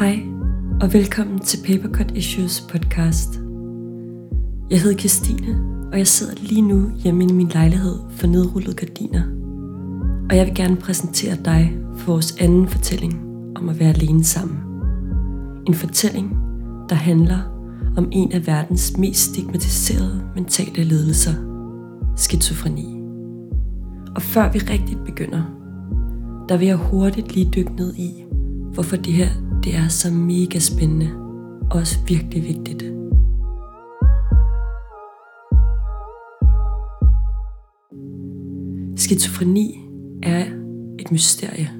Hej og velkommen til Papercut Issues podcast. Jeg hedder Christine, og jeg sidder lige nu hjemme i min lejlighed for nedrullede gardiner. Og jeg vil gerne præsentere dig for vores anden fortælling om at være alene sammen. En fortælling, der handler om en af verdens mest stigmatiserede mentale lidelser, skizofreni. Og før vi rigtigt begynder, der vil jeg hurtigt lige dykke ned i, hvorfor det her det er så mega spændende også virkelig vigtigt. Skizofreni er et mysterie.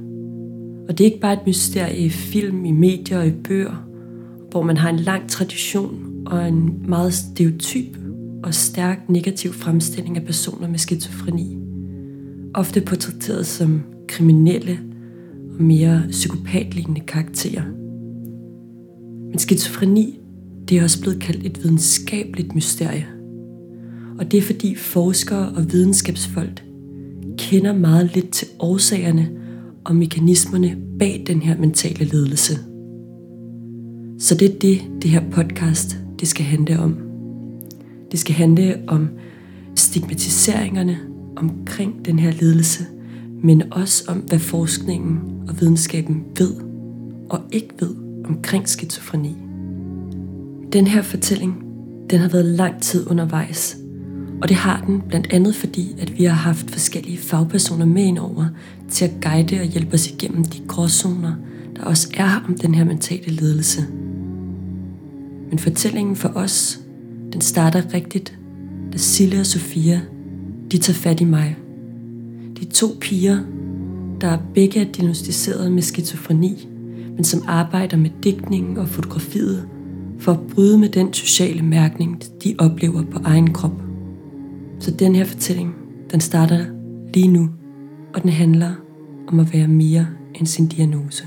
Og det er ikke bare et mysterie i film, i medier og i bøger, hvor man har en lang tradition og en meget stereotyp og stærk negativ fremstilling af personer med skizofreni. Ofte portrætteret som kriminelle mere psykopatlignende karakterer. Men skizofreni, det er også blevet kaldt et videnskabeligt mysterie. Og det er fordi forskere og videnskabsfolk kender meget lidt til årsagerne og mekanismerne bag den her mentale ledelse. Så det er det, det her podcast det skal handle om. Det skal handle om stigmatiseringerne omkring den her ledelse, men også om, hvad forskningen og videnskaben ved og ikke ved omkring skizofreni. Den her fortælling, den har været lang tid undervejs, og det har den blandt andet fordi, at vi har haft forskellige fagpersoner med ind over til at guide og hjælpe os igennem de gråzoner, der også er om den her mentale ledelse. Men fortællingen for os, den starter rigtigt, da Sille og Sofia, de tager fat i mig. De to piger, der begge er diagnostiseret med skizofreni, men som arbejder med digtningen og fotografiet for at bryde med den sociale mærkning, de oplever på egen krop. Så den her fortælling, den starter lige nu, og den handler om at være mere end sin diagnose.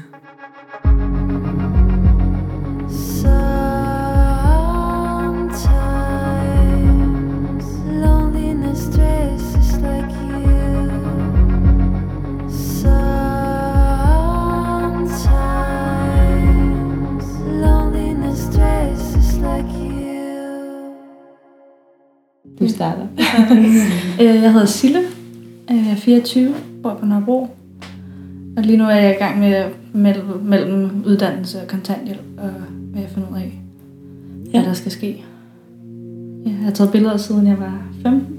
Du starter. Øh, jeg hedder Sille. Jeg er 24, bor på Nørrebro. Og lige nu er jeg i gang med mellem, mellem uddannelse og kontanthjælp og med at finde ud af, ja. hvad der skal ske. Jeg har taget billeder siden jeg var 15.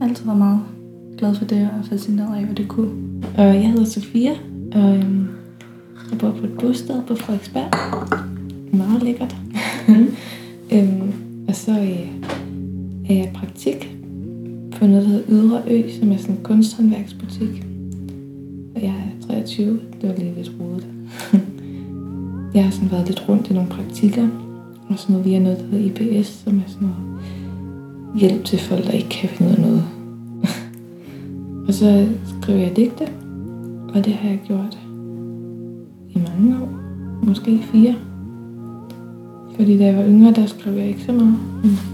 Jeg har altid været meget glad for det og fascineret af, hvad det kunne. Og jeg hedder Sofia, og øhm, jeg bor på et bosted på Frederiksberg. Meget lækkert. øhm, og så øh, øh, praktik på noget, der hedder Ydre Ø, som er sådan en kunsthåndværksbutik. Og jeg er 23. Det var lige lidt rodet. jeg har sådan været lidt rundt i nogle praktikker. Og sådan noget via noget, der hedder IPS, som er sådan noget hjælp til folk, der ikke kan finde ud af noget. og så skriver jeg digte. Og det har jeg gjort i mange år. Måske fire. Fordi da jeg var yngre, der skrev jeg ikke så meget. Mm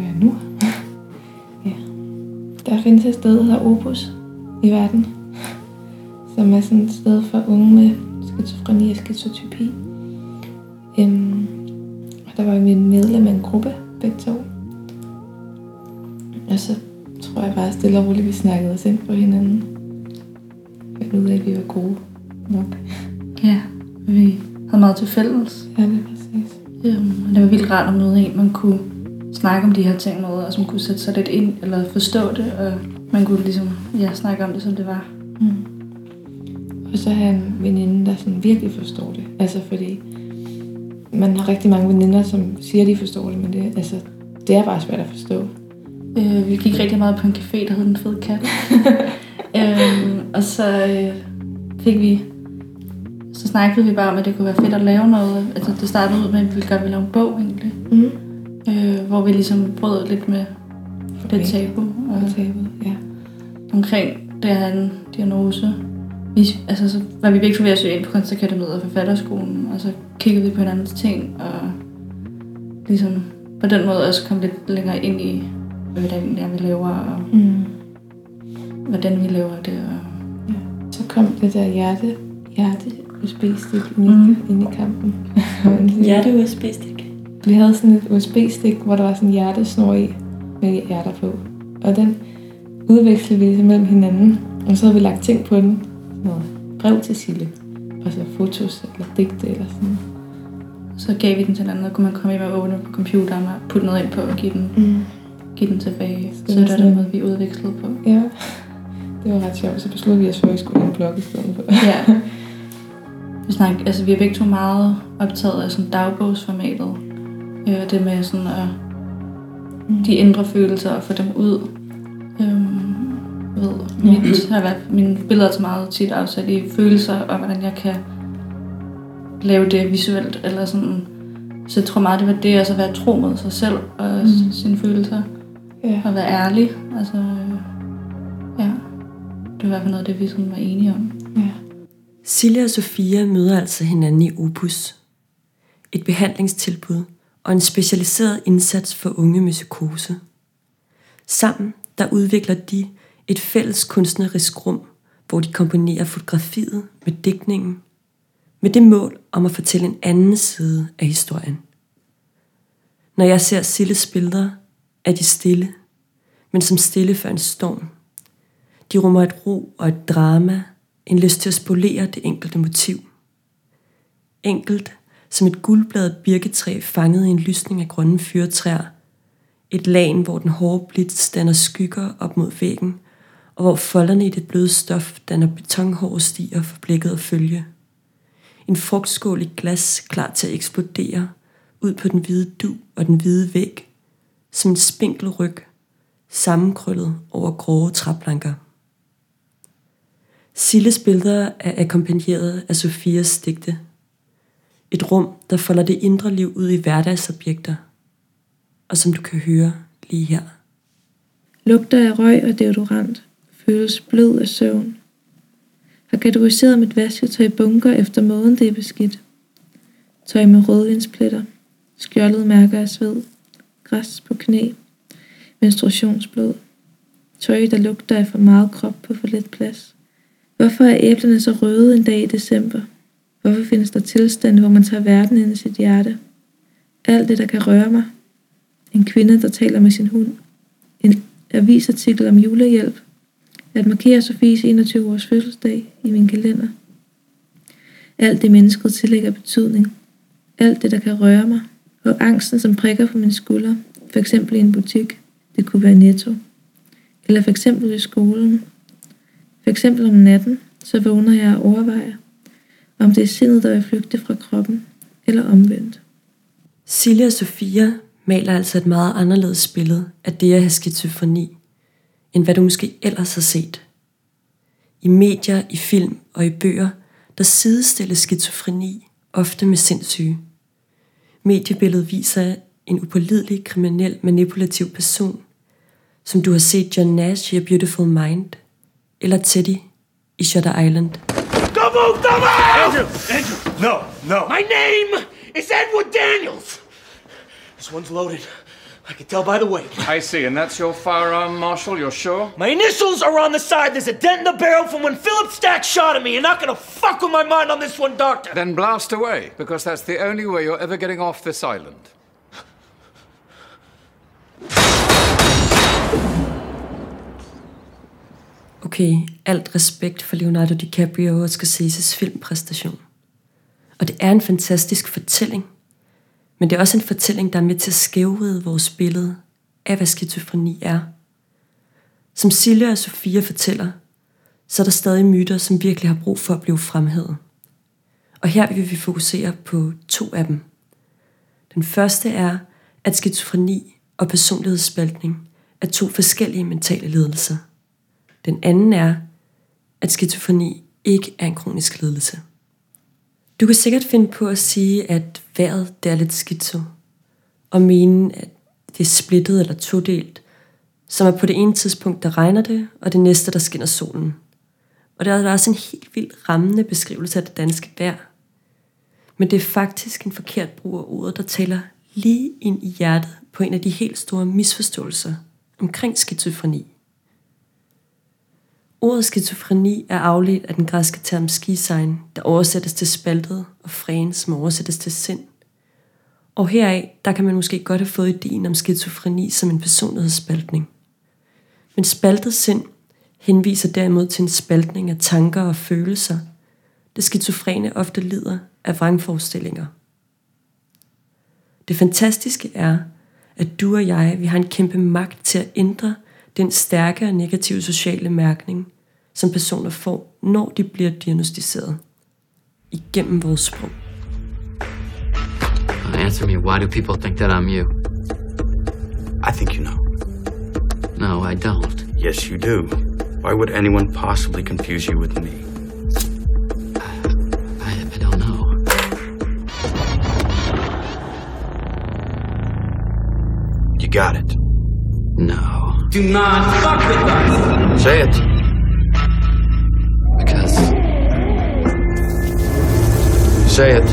jeg nu? ja. Der findes et sted, der hedder Opus i verden, som er sådan et sted for unge med skizofreni og skizotypi. Um, og der var vi medlem af en gruppe, begge to. Og så tror jeg bare stille og roligt, vi snakkede os ind på hinanden. Jeg ud af, at vi var gode nok. Ja, vi havde meget til fælles. Ja, det er præcis. Um, og det var vildt rart at møde en, man kunne snakke om de her ting med, og som kunne sætte sig lidt ind, eller forstå det, og man kunne ligesom, ja, snakke om det, som det var. Mm. Og så have en veninde, der sådan virkelig forstår det. Altså fordi, man har rigtig mange veninder, som siger, de forstår det, men det, altså, det er bare svært at forstå. Øh, vi gik rigtig meget på en café, der hed Den Fede Kat. øhm, og så øh, fik vi så snakkede vi bare om, at det kunne være fedt at lave noget. Altså, det startede ud med, at vi ville gøre lave en bog egentlig. Mm øh, hvor vi ligesom brød lidt med det tabu. Og tabu, ja. Omkring det have en diagnose. Vi, altså, så var vi virkelig ved at søge ind på Kunstakademiet og forfatterskolen, og så kiggede vi på hinandens ting, og ligesom på den måde også kom lidt længere ind i, hvad det egentlig er, vi laver, og mm. hvordan vi laver det. Og... Ja. Så kom det der hjerte, hjerte, USB-stik mm. inde i kampen. Hjerte-USB-stik. Vi havde sådan et USB-stik, hvor der var sådan en hjertesnor i med hjerter på. Og den udvekslede vi mellem hinanden. Og så havde vi lagt ting på den. Noget brev til Sille. Og så fotos eller digte eller sådan. Så gav vi den til hinanden, og kunne man komme hjem og åbne på computeren og putte noget ind på og give den, Mm. give den tilbage. Så Så det var den måde, vi udvekslede på. Ja, det var ret sjovt. Så besluttede vi, at så skulle en blog i stedet for. Ja. Vi, snak, altså, vi er begge to meget optaget af sådan dagbogsformatet. Øh, det med sådan at de indre følelser og få dem ud. Øhm, jeg ved, mit, har været, mine billeder er så meget tit afsat i følelser, og hvordan jeg kan lave det visuelt. Eller sådan. Så jeg tror meget, det var det, altså at være tro mod sig selv og Mm. mm. sine følelser. Ja. Og være ærlig. Altså, ja. Det var i hvert fald noget af det, vi sådan var enige om. ja. Silja og Sofia møder altså hinanden i Opus. Et behandlingstilbud og en specialiseret indsats for unge med psykose. Sammen der udvikler de et fælles kunstnerisk rum, hvor de kombinerer fotografiet med digtningen, med det mål om at fortælle en anden side af historien. Når jeg ser Silles billeder, er de stille, men som stille før en storm. De rummer et ro og et drama, en lyst til at spolere det enkelte motiv. Enkelt som et guldbladet birketræ fanget i en lysning af grønne fyrtræer. Et lagen, hvor den hårde blitz danner skygger op mod væggen, og hvor folderne i det bløde stof danner betonhårde stier for blikket at følge. En frugtskål i glas klar til at eksplodere ud på den hvide du og den hvide væg, som en spinkel ryg, sammenkrøllet over grove træplanker. Silles billeder er akkompagneret af Sofias digte. Et rum, der folder det indre liv ud i hverdagsobjekter. Og som du kan høre lige her. Lugter af røg og deodorant. Føles blød af søvn. Har kategoriseret mit vasketøj i bunker efter måden det er beskidt. Tøj med rødvindspletter, Skjoldet mærker af sved. Græs på knæ. Menstruationsblod. Tøj, der lugter af for meget krop på for lidt plads. Hvorfor er æblerne så røde en dag i december? Hvorfor findes der tilstande, hvor man tager verden ind i sit hjerte? Alt det, der kan røre mig. En kvinde, der taler med sin hund. En avisartikel om julehjælp. At markere Sofies 21 års fødselsdag i min kalender. Alt det mennesket tillægger betydning. Alt det, der kan røre mig. Og angsten, som prikker på min skulder. For eksempel i en butik. Det kunne være netto. Eller for eksempel i skolen. For eksempel om natten, så vågner jeg og overvejer, om det er sindet, der vil flygte fra kroppen, eller omvendt. Silja og Sofia maler altså et meget anderledes billede af det at have skizofreni, end hvad du måske ellers har set. I medier, i film og i bøger, der sidestilles skizofreni ofte med sindssyge. Mediebilledet viser en upålidelig, kriminel, manipulativ person, som du har set John Nash i A Beautiful Mind, eller Teddy i Shutter Island. Don't move! Don't move! Andrew! Andrew! No, no. My name is Edward Daniels. This one's loaded. I can tell by the weight. I see, and that's your firearm, Marshal, you're sure? My initials are on the side. There's a dent in the barrel from when Philip Stack shot at me. You're not gonna fuck with my mind on this one, Doctor. Then blast away, because that's the only way you're ever getting off this island. Okay, alt respekt for Leonardo DiCaprio og Scorseses filmpræstation. Og det er en fantastisk fortælling. Men det er også en fortælling, der er med til at skævride vores billede af, hvad skizofreni er. Som Silja og Sofia fortæller, så er der stadig myter, som virkelig har brug for at blive fremhævet. Og her vil vi fokusere på to af dem. Den første er, at skizofreni og personlighedsspaltning er to forskellige mentale lidelser. Den anden er, at skizofreni ikke er en kronisk lidelse. Du kan sikkert finde på at sige, at vejret det er lidt skizo, og mene, at det er splittet eller todelt, som er på det ene tidspunkt, der regner det, og det næste, der skinner solen. Og der er også en helt vildt rammende beskrivelse af det danske vejr. Men det er faktisk en forkert brug af ordet, der taler lige ind i hjertet på en af de helt store misforståelser omkring skizofreni. Ordet skizofreni er afledt af den græske term skisign, der oversættes til spaltet, og fræn, som oversættes til sind. Og heraf, der kan man måske godt have fået ideen om skizofreni som en personlighedsspaltning. Men spaltet sind henviser derimod til en spaltning af tanker og følelser, det skizofrene ofte lider af vrangforestillinger. Det fantastiske er, at du og jeg, vi har en kæmpe magt til at ændre den stærke og negative sociale mærkning, som personer får, når de bliver diagnostiseret igennem vores sprog. Answer me, why do people think that I'm you? I think you know. No, I don't. Yes, you do. Why would anyone possibly confuse you with me? I, I don't know. You got it. No. Do not fuck with us! Say it. Say it.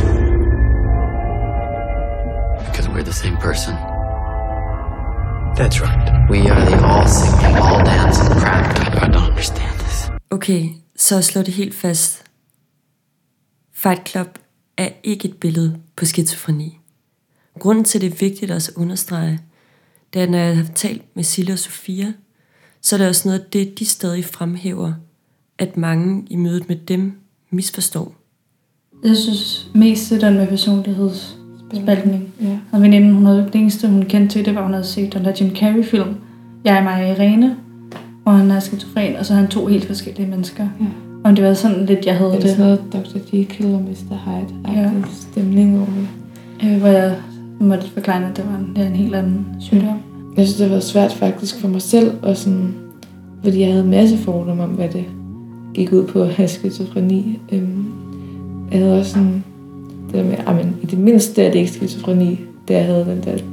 because we're the same person. That's right. We are the all singing, all dancing crap. I don't understand this. Okay, så slå det helt fast. Fight Club er ikke et billede på skizofreni. Grunden til, det er vigtigt også at understrege, det er, når jeg har talt med Silla og Sofia, så er det også noget af det, de stadig fremhæver, at mange i mødet med dem misforstår. Jeg synes mest det den med personlighedsspaltning. Ja. Og veninden, hun havde det eneste, hun kendte til, det var, hun havde set den der Jim Carrey-film. Jeg er mig Irene, hvor han er skizofren, og så er han to helt forskellige mennesker. Ja. Og det var sådan lidt, jeg havde Det er det. sådan noget Dr. Jekyll og Mr. Hyde. Ja. Stemning over det. Øh, hvor jeg måtte forklare, at det var en, det en helt anden sygdom. Jeg synes, det har været svært faktisk for mig selv, og sådan, fordi jeg havde en masse fordomme om, hvad det gik ud på at have skizofreni. Øhm, jeg havde også sådan, det der med, at i det mindste er det ikke skizofreni, da jeg havde den der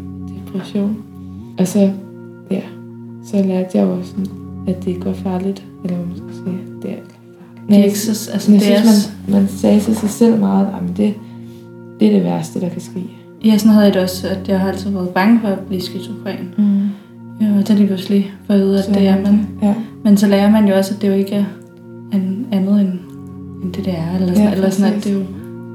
depression. Og så, ja, så lærte jeg jo også, sådan, at det ikke var farligt, eller hvad man skal sige, det er ikke farligt. Ikke så, altså, Men jeg det synes, man, man sagde til sig selv meget, at det, det er det værste, der kan ske. ja, sådan havde jeg det også, at jeg har altid været bange for at blive skizofren. Mm. Ja, og så lige pludselig for at vide, at Så det er man. Ja. Men så lærer man jo også, at det jo ikke er en, andet end det, det er. Eller sådan, Ja, eller sådan at det jo,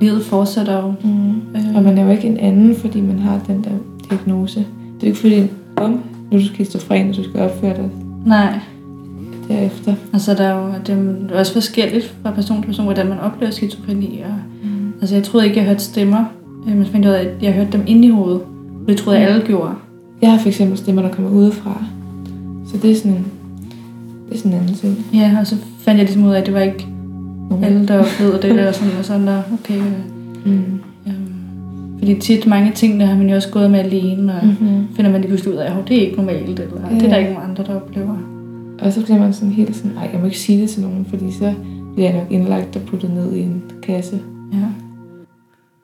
livet fortsætter jo. Mm. Øh, Og man er jo ikke en anden, fordi man har den der diagnose. Det er jo ikke fordi, om nu er du skizofren, og du skal opføre dig Nej, derefter. altså der er jo, det er også forskelligt fra person til person, hvordan man oplever skizofreni. Og, Mm. altså jeg troede ikke, jeg hørte stemmer. Øh, Men fandt jeg at jeg hørte dem inde i hovedet. Det troede jeg alle gjorde. Jeg har for eksempel stemmer, der kommer udefra. Så det er sådan en, det er sådan en anden ting. Ja, og så fandt jeg ligesom ud af, at det var ikke Mm. alle, der oplevede det. Der, og sådan, og sådan der, okay. Øh, Mm. øhm, fordi tit mange ting, der har man jo også gået med alene, og Mm-hmm. finder man lige pludselig ud af, at det er ikke normalt, eller Ja. det er der ikke nogen andre, der oplever. Og så bliver man sådan helt sådan, nej, jeg må ikke sige det til nogen, fordi så bliver jeg nok indlagt og puttet ned i en kasse. Ja.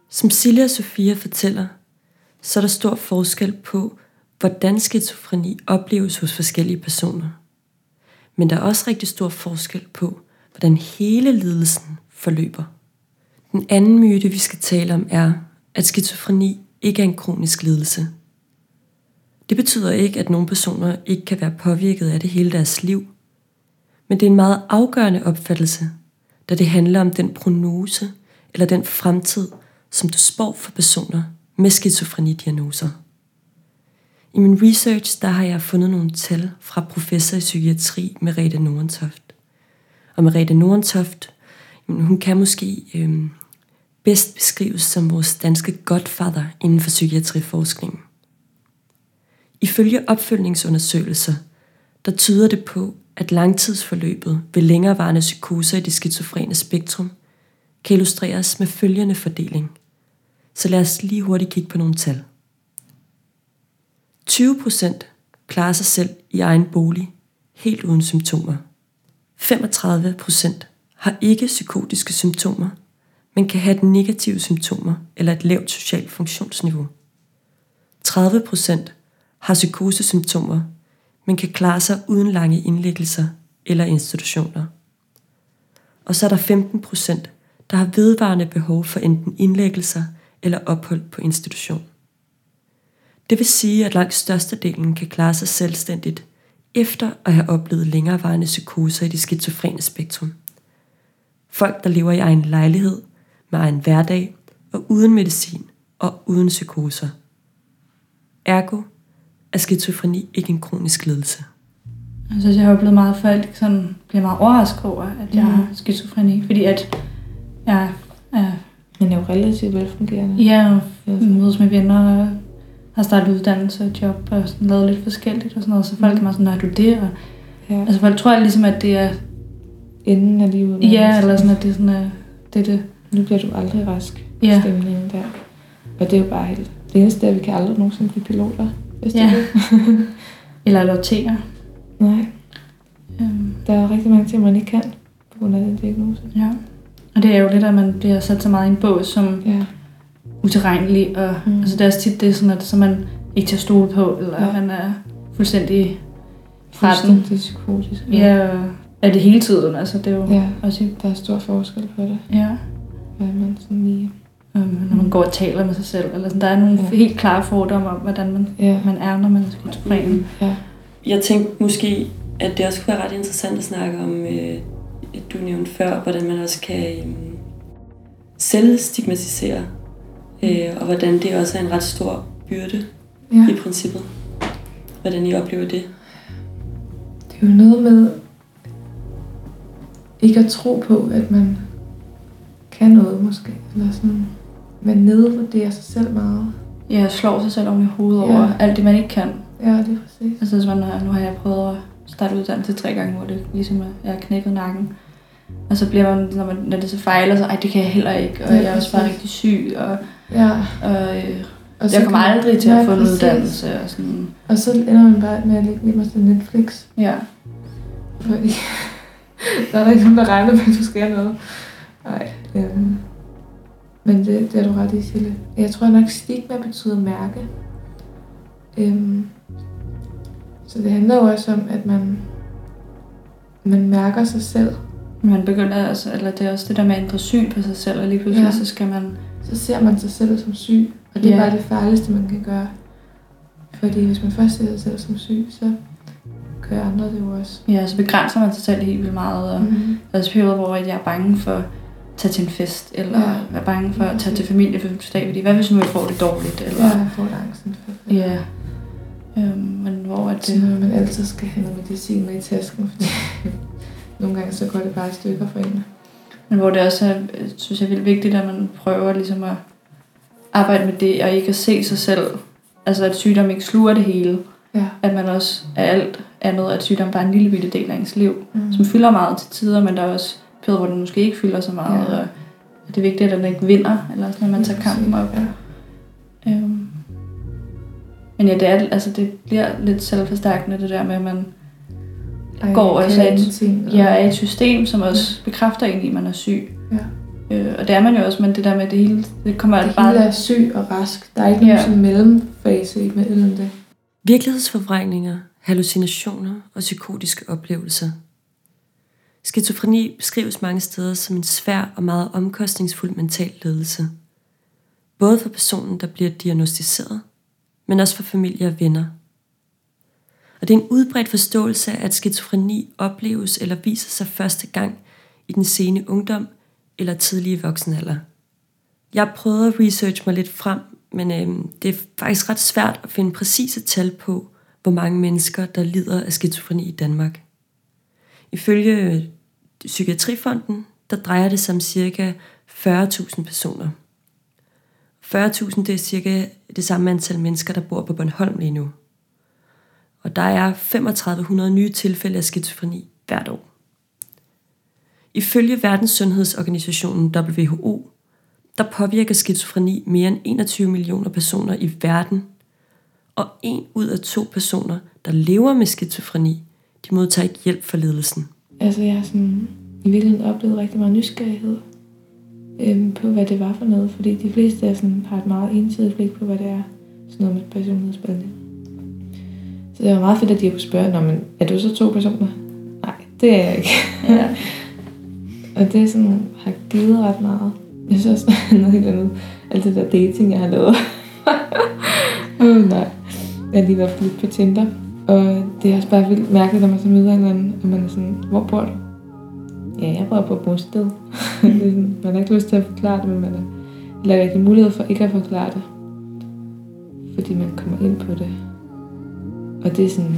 Som Silja og Sofia fortæller, så er der stor forskel på, hvordan skizofreni opleves hos forskellige personer. Men der er også rigtig stor forskel på, hvordan hele lidelsen forløber. Den anden myte, vi skal tale om, er, at skizofreni ikke er en kronisk lidelse. Det betyder ikke, at nogle personer ikke kan være påvirket af det hele deres liv. Men det er en meget afgørende opfattelse, da det handler om den prognose eller den fremtid, som du spår for personer med skizofrenidiagnoser. I min research der har jeg fundet nogle tal fra professor i psykiatri Merete Nordentoft. Og Merete Nordentoft, jamen, hun kan måske øh, bedst beskrives som vores danske godfather inden for psykiatriforskningen. Ifølge opfølgningsundersøgelser, der tyder det på, at langtidsforløbet ved længerevarende psykoser i det skizofrene spektrum kan illustreres med følgende fordeling. Så lad os lige hurtigt kigge på nogle tal. 20% klarer sig selv i egen bolig, helt uden symptomer. 35% har ikke psykotiske symptomer, men kan have negative symptomer eller et lavt socialt funktionsniveau. 30% har psykosesymptomer, men kan klare sig uden lange indlæggelser eller institutioner. Og så er der 15 procent, der har vedvarende behov for enten indlæggelser eller ophold på institution. Det vil sige, at langt størstedelen kan klare sig selvstændigt efter at have oplevet længerevarende psykoser i det skizofrene spektrum. Folk, der lever i egen lejlighed, med egen hverdag og uden medicin og uden psykoser. Ergo er skizofreni ikke en kronisk lidelse. Jeg synes, jeg har oplevet meget, at folk sådan bliver meget overrasket over, at jeg har skizofreni. Fordi at jeg er Men er jo relativt velfungerende. Ja, og mødes med venner, og har startet uddannelse og job, og sådan lavet lidt forskelligt og sådan noget. Så folk er meget sådan, når du det? Og, Ja. altså folk tror ligesom, at det er, Inden af livet. ja, eller sådan, at det er sådan, at det er det. Nu bliver du aldrig rask. Ja. Stemningen der. Og det er jo bare helt... Det eneste er, at vi kan aldrig nogensinde blive piloter. Hvis Ja. det. Eller adoptere. Nej. Øhm, Der er rigtig mange ting, man ikke kan på grund af den diagnose. ja. Og det er jo lidt, at man bliver sat så meget i en bås som Ja. Utilregnelig. Og, Mm. altså, det er også tit det, er sådan, at så man ikke til at stole på, eller Ja. ja. man er fuldstændig. Fuldstændig psykotisk. Ja, og er det hele tiden. Altså, det er jo Ja. også Der er stor forskel på det. ja. Hvad man sådan lige... Um, når man går og taler med sig selv. Eller sådan. Der er nogle Ja. ja. helt klare fordomme om, hvordan man, Ja. man er, når man er skizofren. Ja. Jeg tænkte måske, at det også kunne være ret interessant at snakke om, øh, du nævnte før, hvordan man også kan øh, selvstigmatisere, øh, og hvordan det også er en ret stor byrde ja. i princippet. Hvordan I oplever det. Det er jo noget med ikke at tro på, at man kan noget måske. Eller sådan, man nedvurderer sig selv meget. Ja, slår sig selv om i hovedet Ja. over alt det, man ikke kan. Ja, det er præcis. Altså, hvis man har, nu har jeg prøvet at starte uddannelse tre gange, hvor det ligesom er, jeg har knækket nakken. Og så bliver man, når, man, når det så fejler, så ej, det kan jeg heller ikke. Og Ja, jeg er også bare rigtig syg, og, Ja. og øh, Og jeg kommer aldrig til at få en uddannelse. Og sådan. Og så ender man bare med at lægge lige til Netflix. Ja. Fordi der er der ikke nogen, der regner med, at du skal noget. Nej. Øhm. Men det, det er du ret i, Sille. Jeg tror nok, stigma betyder mærke. Øhm. Så det handler jo også om, at man, man mærker sig selv. Man begynder altså, eller det er også det der med at ændre syn på sig selv, og lige pludselig ja. så skal man Så ser man sig selv som syg. Og det er bare det farligste, man kan gøre. Fordi hvis man først ser sig selv som syg, så gør andre det jo også. Ja, så begrænser man sig selv helt vildt meget. Og Mm. der er perioder, hvor jeg er bange for at tage til en fest, eller Ja. er bange for at tage til familiefødselsdag, fordi hvad hvis nu jeg får det dårligt? Eller, Ja, jeg får angsten for det. ja. Øhm, men hvor at Det er noget, man altid skal have noget medicin med i tasken, fordi nogle gange så går det bare i stykker for en. Men hvor det også er, øh, synes jeg, er vildt vigtigt, at man prøver ligesom at arbejde med det, og ikke at se sig selv. Altså at sygdom ikke sluger det hele. Ja. At man også er alt andet, at sygdom bare er en lille bitte del af ens liv. Mm. Som fylder meget til tider, men der er også perioder, hvor den måske ikke fylder så meget. Ja. Ja. Og det er vigtigt, at den ikke vinder, eller sådan, at man tager kampen op. Ja. Øhm. Men ja, det, er, altså, det bliver lidt selvforstærkende, det der med, at man Ej, går og kan så et, ja, er et system, som også bekræfter en i, at man er syg. Ja. Øh, og det er man jo også, men det der med, at det hele, det kommer Det bare... hele er syg og rask. Der er ikke nogen Ja. sådan mellemfase imellem det. Virkelighedsforvrængninger, hallucinationer og psykotiske oplevelser. Skizofreni beskrives mange steder som en svær og meget omkostningsfuld mental ledelse. Både for personen, der bliver diagnostiseret, men også for familie og venner. Og det er en udbredt forståelse at skizofreni opleves eller viser sig første gang i den sene ungdom eller tidlige voksenalder. Jeg prøvede at researche mig lidt frem, men øhm, det er faktisk ret svært at finde præcise tal på, hvor mange mennesker, der lider af skizofreni i Danmark. Ifølge øh, Psykiatrifonden, der drejer det sig om ca. 40.000 personer. 40.000 det er cirka det samme antal mennesker, der bor på Bornholm lige nu. Og der er 3500 nye tilfælde af skizofreni hvert år. Ifølge Verdenssundhedsorganisationen WHO, der påvirker skizofreni mere end 21 millioner personer i verden, og en ud af to personer, der lever med skizofreni, de modtager ikke hjælp for ledelsen. Altså, jeg har sådan, i virkeligheden oplevet rigtig meget nysgerrighed øhm, på, hvad det var for noget. Fordi de fleste er sådan, har et meget ensidigt blik på, hvad det er. Sådan noget med personlighedsbehandling. Det var meget fedt, at de kunne spørge, Nå, men er du så to personer? Nej, det er jeg ikke. Ja. Og det er sådan, har givet ret meget. Jeg synes også, noget helt andet. Alt det der dating, jeg har lavet. uh, nej. Jeg har lige været lidt på Tinder. Og det er også bare vildt mærkeligt, når man så møder en eller anden, og man er sådan, hvor bor du? Ja, jeg bor på et bosted. er man har ikke lyst til at forklare det, men man er, eller ikke mulighed for ikke at forklare det. Fordi man kommer ind på det. Og det er sådan,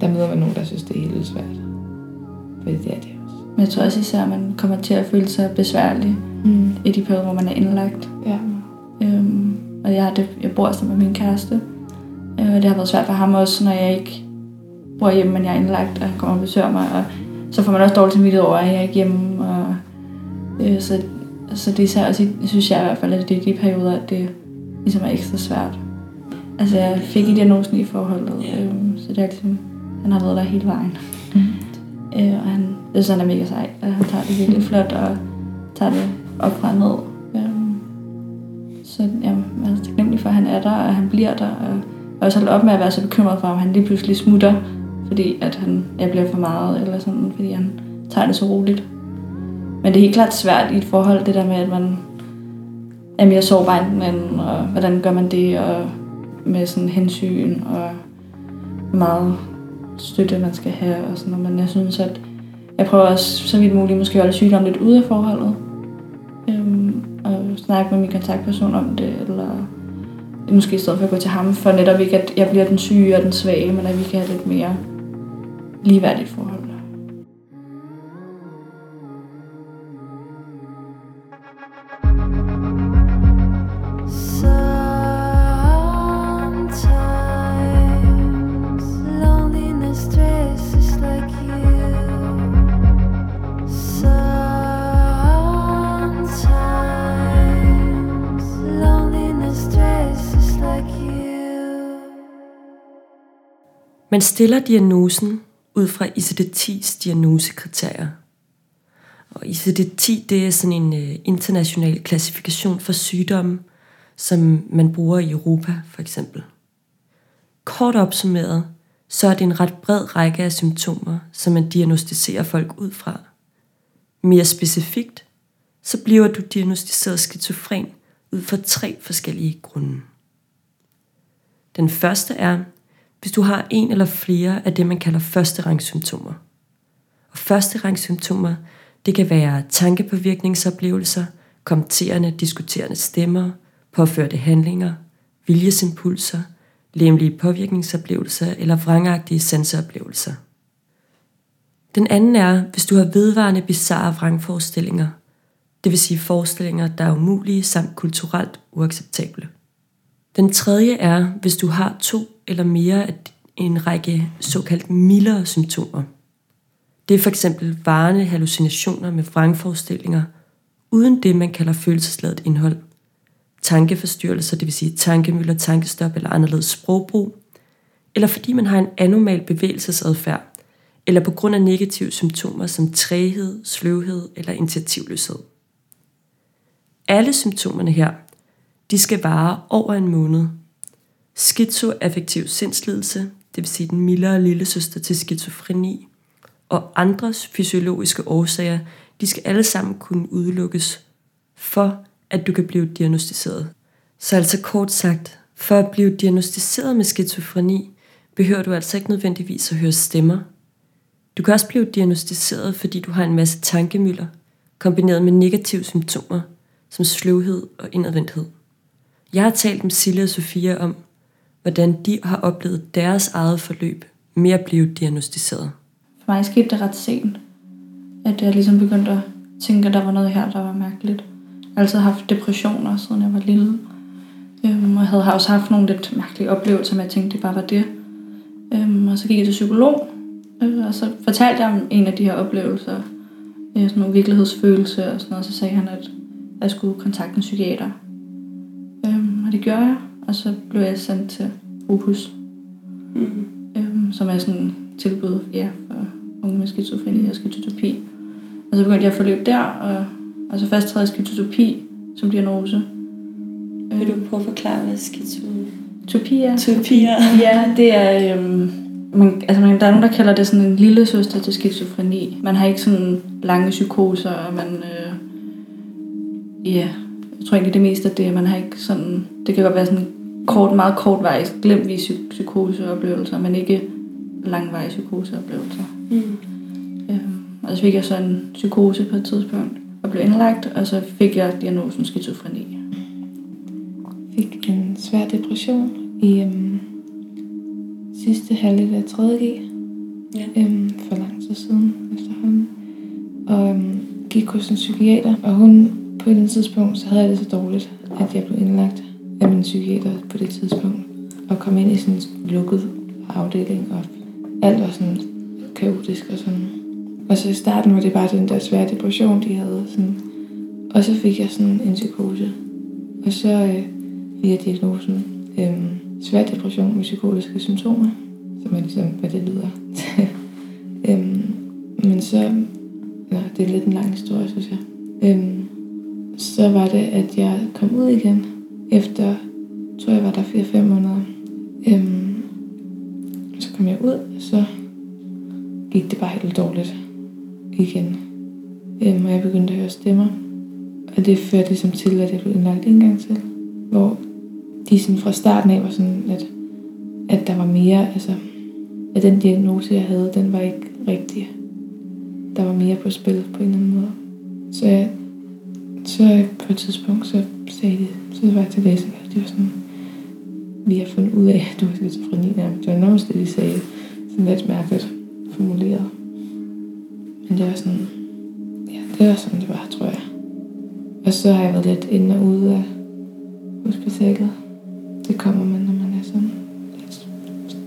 der møder man nogen, der synes, det er helt svært. Fordi det er det også. Men jeg tror også især, at man kommer til at føle sig besværlig Mm. i de perioder, hvor man er indlagt. Ja. Øhm, og jeg, det, jeg bor sammen med min kæreste. Øh, og det har været svært for ham også, når jeg ikke bor hjemme, men jeg er indlagt, og han kommer og besøger mig. Og så får man også dårligt samvittighed over, at jeg er ikke hjemme. Og, øh, så, så det er især også, synes jeg i hvert fald, at det er de perioder, at det ligesom er ekstra svært. Altså, jeg fik i diagnosen i forholdet, øh, så det er ligesom, han har været der hele vejen. Mm. Øh, og han, det er sådan, er mega sej. og Han tager det virkelig flot, og tager det op fra og ned. Øhm, så ja, jeg er taknemmelig for, at han er der, og han bliver der. Og jeg har også holdt op med at være så bekymret for, om han lige pludselig smutter, fordi at han, jeg bliver for meget, eller sådan, fordi han tager det så roligt. Men det er helt klart svært i et forhold, det der med, at man er mere sårbar end den anden, og hvordan gør man det, og med sådan hensyn, og hvor meget støtte man skal have, og sådan noget. Men jeg synes, at jeg prøver også så vidt muligt måske at holde sygdommen lidt ude af forholdet. Øhm, og snakke med min kontaktperson om det, eller måske i stedet for at gå til ham, for netop ikke, at jeg bliver den syge og den svage, men at vi kan have lidt mere ligeværdigt forhold. Man stiller diagnosen ud fra ICD-10's diagnosekriterier. Og ICD-10 det er sådan en øh, international klassifikation for sygdomme, som man bruger i Europa for eksempel. Kort opsummeret, så er det en ret bred række af symptomer, som man diagnostiserer folk ud fra. Mere specifikt, så bliver du diagnostiseret skizofren ud fra tre forskellige grunde. Den første er, hvis du har en eller flere af det, man kalder førsterangssymptomer. Og førsterangssymptomer, det kan være tankepåvirkningsoplevelser, kommenterende, diskuterende stemmer, påførte handlinger, viljesimpulser, lemlige påvirkningsoplevelser eller vrangagtige sanseoplevelser. Den anden er, hvis du har vedvarende bizarre vrangforestillinger, det vil sige forestillinger, der er umulige samt kulturelt uacceptable. Den tredje er, hvis du har to eller mere af en række såkaldt mildere symptomer. Det er for eksempel varende hallucinationer med vrangforestillinger, uden det, man kalder følelsesladet indhold. Tankeforstyrrelser, det vil sige tankemøller, tankestop eller anderledes sprogbrug, eller fordi man har en anormal bevægelsesadfærd, eller på grund af negative symptomer som træghed, sløvhed eller initiativløshed. Alle symptomerne her, de skal vare over en måned. Skizoaffektiv sindslidelse, det vil sige den mildere lille søster til skizofreni, og andres fysiologiske årsager, de skal alle sammen kunne udelukkes, for at du kan blive diagnostiseret. Så altså kort sagt, for at blive diagnostiseret med skizofreni, behøver du altså ikke nødvendigvis at høre stemmer. Du kan også blive diagnostiseret, fordi du har en masse tankemøller, kombineret med negative symptomer, som sløvhed og indadvendthed. Jeg har talt med Sille og Sofia om, hvordan de har oplevet deres eget forløb med at blive diagnostiseret. For mig skete det ret sent, at jeg ligesom begyndte at tænke, at der var noget her, der var mærkeligt. Jeg har altid haft depressioner, siden jeg var lille. Øhm, og havde også haft nogle lidt mærkelige oplevelser, men jeg tænkte, det bare var det. Øhm, og så gik jeg til psykolog, øh, og så fortalte jeg om en af de her oplevelser. Øh, sådan nogle virkelighedsfølelse og sådan noget. Så sagde han, at jeg skulle kontakte en psykiater. Øhm, og det gjorde jeg, og så blev jeg sendt til Opus, Mm. øhm, som er sådan tilbud ja, for unge med skizofreni og skizoterapi. Og så begyndte jeg at forløbe der, og, og så jeg skizoterapi som diagnose. Vil du prøve at forklare, hvad skizofreni Topi er? Topi er. Ja, det er... Øhm, man, altså man, der er nogen, der kalder det sådan en lille søster til skizofreni. Man har ikke sådan lange psykoser, og man... Øh, ja, jeg tror egentlig det meste af det, man har ikke sådan... Det kan godt være sådan kort, meget kortvarige, glemtlige psy- psykoseoplevelser, men ikke langvarige psykoseoplevelser. Mm. Øhm, og så fik jeg så en psykose på et tidspunkt og blev indlagt, og så fik jeg diagnosen skizofreni. fik en svær depression i øhm, sidste halvdel af 3.G. Ja. Øhm, for lang tid siden efterhånden. Og øhm, gik hos en psykiater, og hun på et tidspunkt, så havde jeg det så dårligt, at jeg blev indlagt af min psykiater på det tidspunkt. Og kom ind i sådan en lukket afdeling, og alt var sådan kaotisk og sådan. Og så i starten var det bare den der svære depression, de havde. Sådan. Og så fik jeg sådan en psykose. Og så øh, fik jeg diagnosen øh, svær depression med psykotiske symptomer, som er ligesom, hvad det lyder. øhm, men så, nå, det er lidt en lang historie, synes jeg. Øhm, så var det, at jeg kom ud igen, efter, tror jeg var der 4-5 måneder. Øhm, så kom jeg ud, og så gik det bare helt dårligt igen. Øhm, og jeg begyndte at høre stemmer. Og det førte ligesom til, at jeg blev indlagt en gang til. Hvor de sådan fra starten af var sådan, at, at der var mere, altså, at den diagnose, jeg havde, den var ikke rigtig. Der var mere på spil på en eller anden måde. Så, jeg, så på et tidspunkt, så sagde de, så var jeg til læsen, og de var sådan, vi har fundet ud af, at du har skizofreni nærmest. Det var nærmest det, de sagde. Sådan lidt mærkeligt formuleret. Men det var sådan, ja, det var sådan, det var, tror jeg. Og så har jeg været lidt inde og ude af hospitalet. Det kommer man, når man er sådan lidt,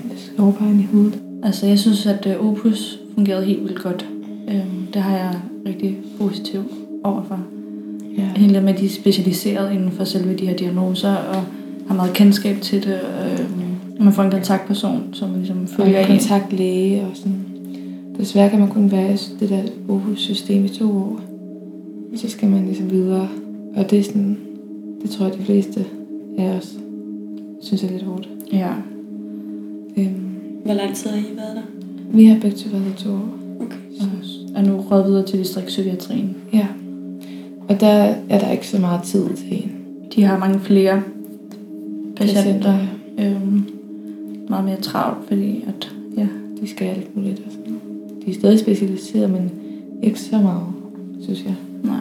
lidt sårbar i hovedet. Altså, jeg synes, at øh, Opus fungerede helt vildt godt. Øhm, det har jeg rigtig positiv overfor. Ja. Helt det med, at de er specialiseret inden for selve de her diagnoser, og har meget kendskab til det. Øhm, man får en kontaktperson, som ligesom Og følger jeg en. kontaktlæge og sådan. Desværre kan man kun være i det der Aarhus-system i to år. Så skal man ligesom videre. Og det er sådan, det tror jeg de fleste af os synes er lidt hårdt. Ja. Øhm, Hvor lang tid har I været der? vi har begge to været der to år. Okay. Og er nu røget videre til distriktspsykiatrien. Ja. Og der er der ikke så meget tid til en. De har mange flere patienter. Øhm, meget mere travlt, fordi at, ja, De skal alt muligt og sådan. De er stadig specialiseret, men ikke så meget, synes jeg. nej.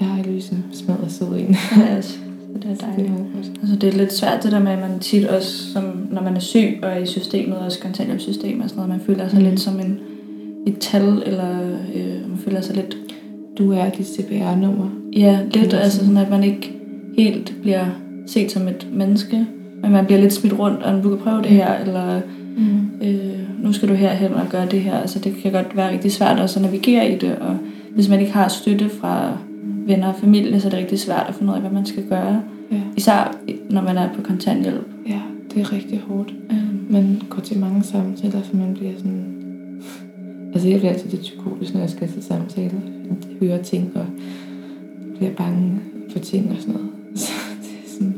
Jeg har heldigvis en smadret sød en. Ja, altså, så det er Det dejligt. Altså, det er lidt svært det der med, at man tit også, som, når man er syg og er i systemet, også kontanthjælpssystem og sådan noget, man føler sig mm. lidt som en, et tal, eller øh, man føler sig lidt, Du er dit CPR-nummer. ja, lidt, altså sådan. at man ikke helt bliver set som et menneske, men man bliver lidt smidt rundt, og du kan prøve det her, eller Mm. øh, nu skal du herhen og gøre det her. Altså, det kan godt være rigtig svært også at navigere i det, og hvis man ikke har støtte fra venner og familie, så er det rigtig svært at finde ud af, hvad man skal gøre. Ja. Især når man er på kontanthjælp. ja, det er rigtig hårdt. Øh, Man går til mange samtaler, så man bliver sådan... Altså jeg bliver altid lidt psykotisk, når jeg skal til samtaler. Jeg hører ting og bliver bange for ting og sådan noget. Så det er sådan...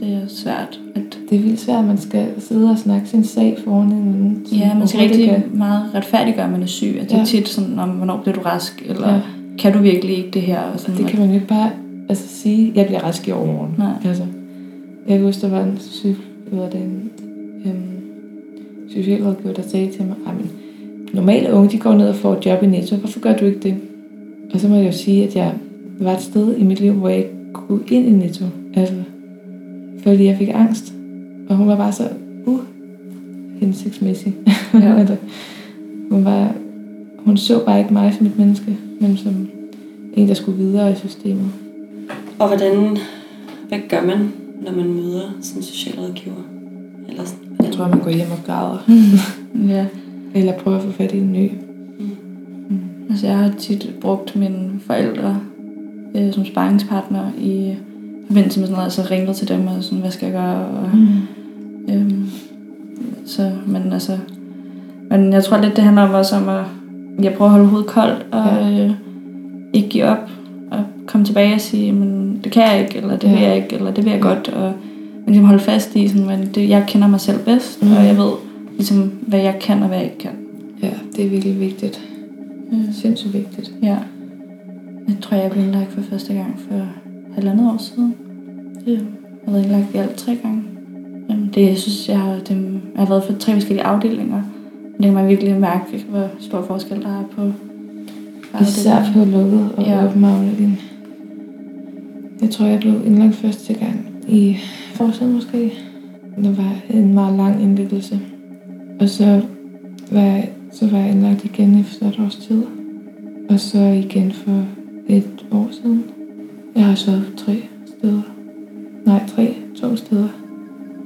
det er svært. At, Det er vildt svært, at man skal sidde og snakke sin sag foran en anden. ja, man skal rigtig ikke meget retfærdiggøre, at man er syg. At det Ja. er tit sådan, om, hvornår bliver du rask, eller Ja. kan du virkelig ikke det her? Og sådan, Det kan man jo ikke bare altså, sige, jeg bliver rask i overmorgen. Nej. Altså, jeg kan huske, der var en, psyk, hvad det, en øhm, socialrådgiver, der sagde til mig, men normale unge, de går ned og får et job i Netto. Hvorfor gør du ikke det? Og så må jeg jo sige, at jeg var et sted i mit liv, hvor jeg ikke kunne gå ind i Netto. Altså, fordi jeg fik angst. Og hun var bare så uhensigtsmæssig. Ja. Altså, hun, var, hun så bare ikke mig som et menneske, men som en, der skulle videre i systemet. Og hvordan, hvad gør man, når man møder sådan en socialrådgiver? Eller sådan, Jeg tror, man går hjem og græder. Ja. Eller prøver at få fat i en ny. Altså, jeg har tit brugt mine forældre øh, som sparringspartner i forbindelse med sådan noget, altså ringet til dem og sådan, hvad skal jeg gøre? Og, Mm. øhm, så, men altså, men jeg tror lidt, det handler om også om at, jeg prøver at holde hovedet koldt og Ja. øh, ikke give op og komme tilbage og sige, men det kan jeg ikke, eller det Ja. vil jeg ikke, eller det vil jeg Ja. godt, og men ligesom holde fast i, sådan, men det, jeg kender mig selv bedst, Mm. og jeg ved ligesom, hvad jeg kan og hvad jeg ikke kan. Ja, det er virkelig vigtigt. Øh, Sindssygt vigtigt. Ja. Jeg tror, jeg blev indlagt for første gang for halvandet år siden. Ja. Jeg har været indlagt i alt tre gange. Øhm, Det, jeg synes, jeg har, det, jeg har været for tre forskellige afdelinger. Det kan man virkelig mærke, hvor stor forskel der er på Især på lukket og ja. åben afdeling. Jeg tror, jeg blev indlagt første gang i forsiden måske. Det var en meget lang indlæggelse. Og så var, jeg, så var jeg indlagt igen efter et års tid. Og så igen for et år siden. Jeg har været tre steder. Nej, tre, to steder.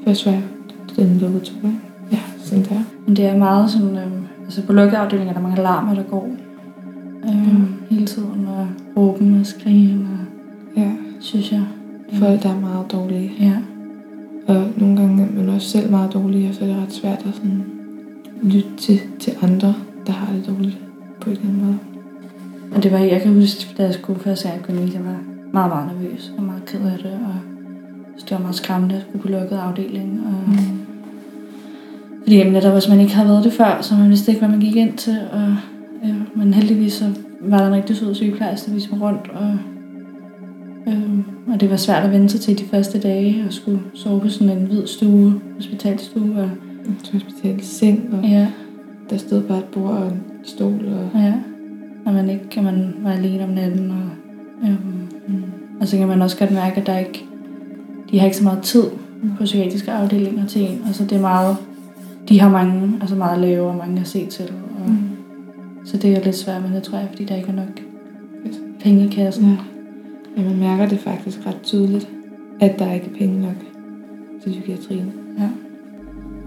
Først var jeg den lukkede gange. Ja, sådan der. Men det er meget sådan, øhm, altså på lukkeafdelingen er der mange alarmer, der går øhm, Mm. hele tiden, og råben og skrigen, og Ja, synes jeg. folk der er meget dårlige. Ja, Og nogle gange er man også selv meget dårlig, og så er det ret svært at sådan lytte til, til andre, der har det dårligt på en eller anden måde. og det var, jeg kan huske, da jeg skulle gang i gymnasiet, jeg var meget, meget nervøs og meget ked af det, og jeg det var meget skræmmende at skulle på lukket afdeling. Og, mm. Fordi jamen, netop, hvis man ikke har været det før, så man vidste ikke, hvad man gik ind til. Og, ja, men heldigvis så var der en rigtig sød sygeplejerske, der viste mig rundt. Og, øhm, og det var svært at vente sig til de første dage, og skulle sove på sådan en hvid stue, hospitalstue. Og, hospital seng, og ja, der stod bare et bord og en stol. Og, ja. Og man ikke kan man være alene om natten. Og, øhm, mm, og så kan man også godt mærke, at der ikke, de har ikke så meget tid på psykiatriske afdelinger til en. Altså det er meget, de har mange, altså meget lave og mange at se til. Og, mm, Så det er lidt svært, men det tror jeg, fordi der ikke er nok penge i kassen. ja. ja, man mærker det faktisk ret tydeligt, at der ikke er penge nok til psykiatrien. Ja.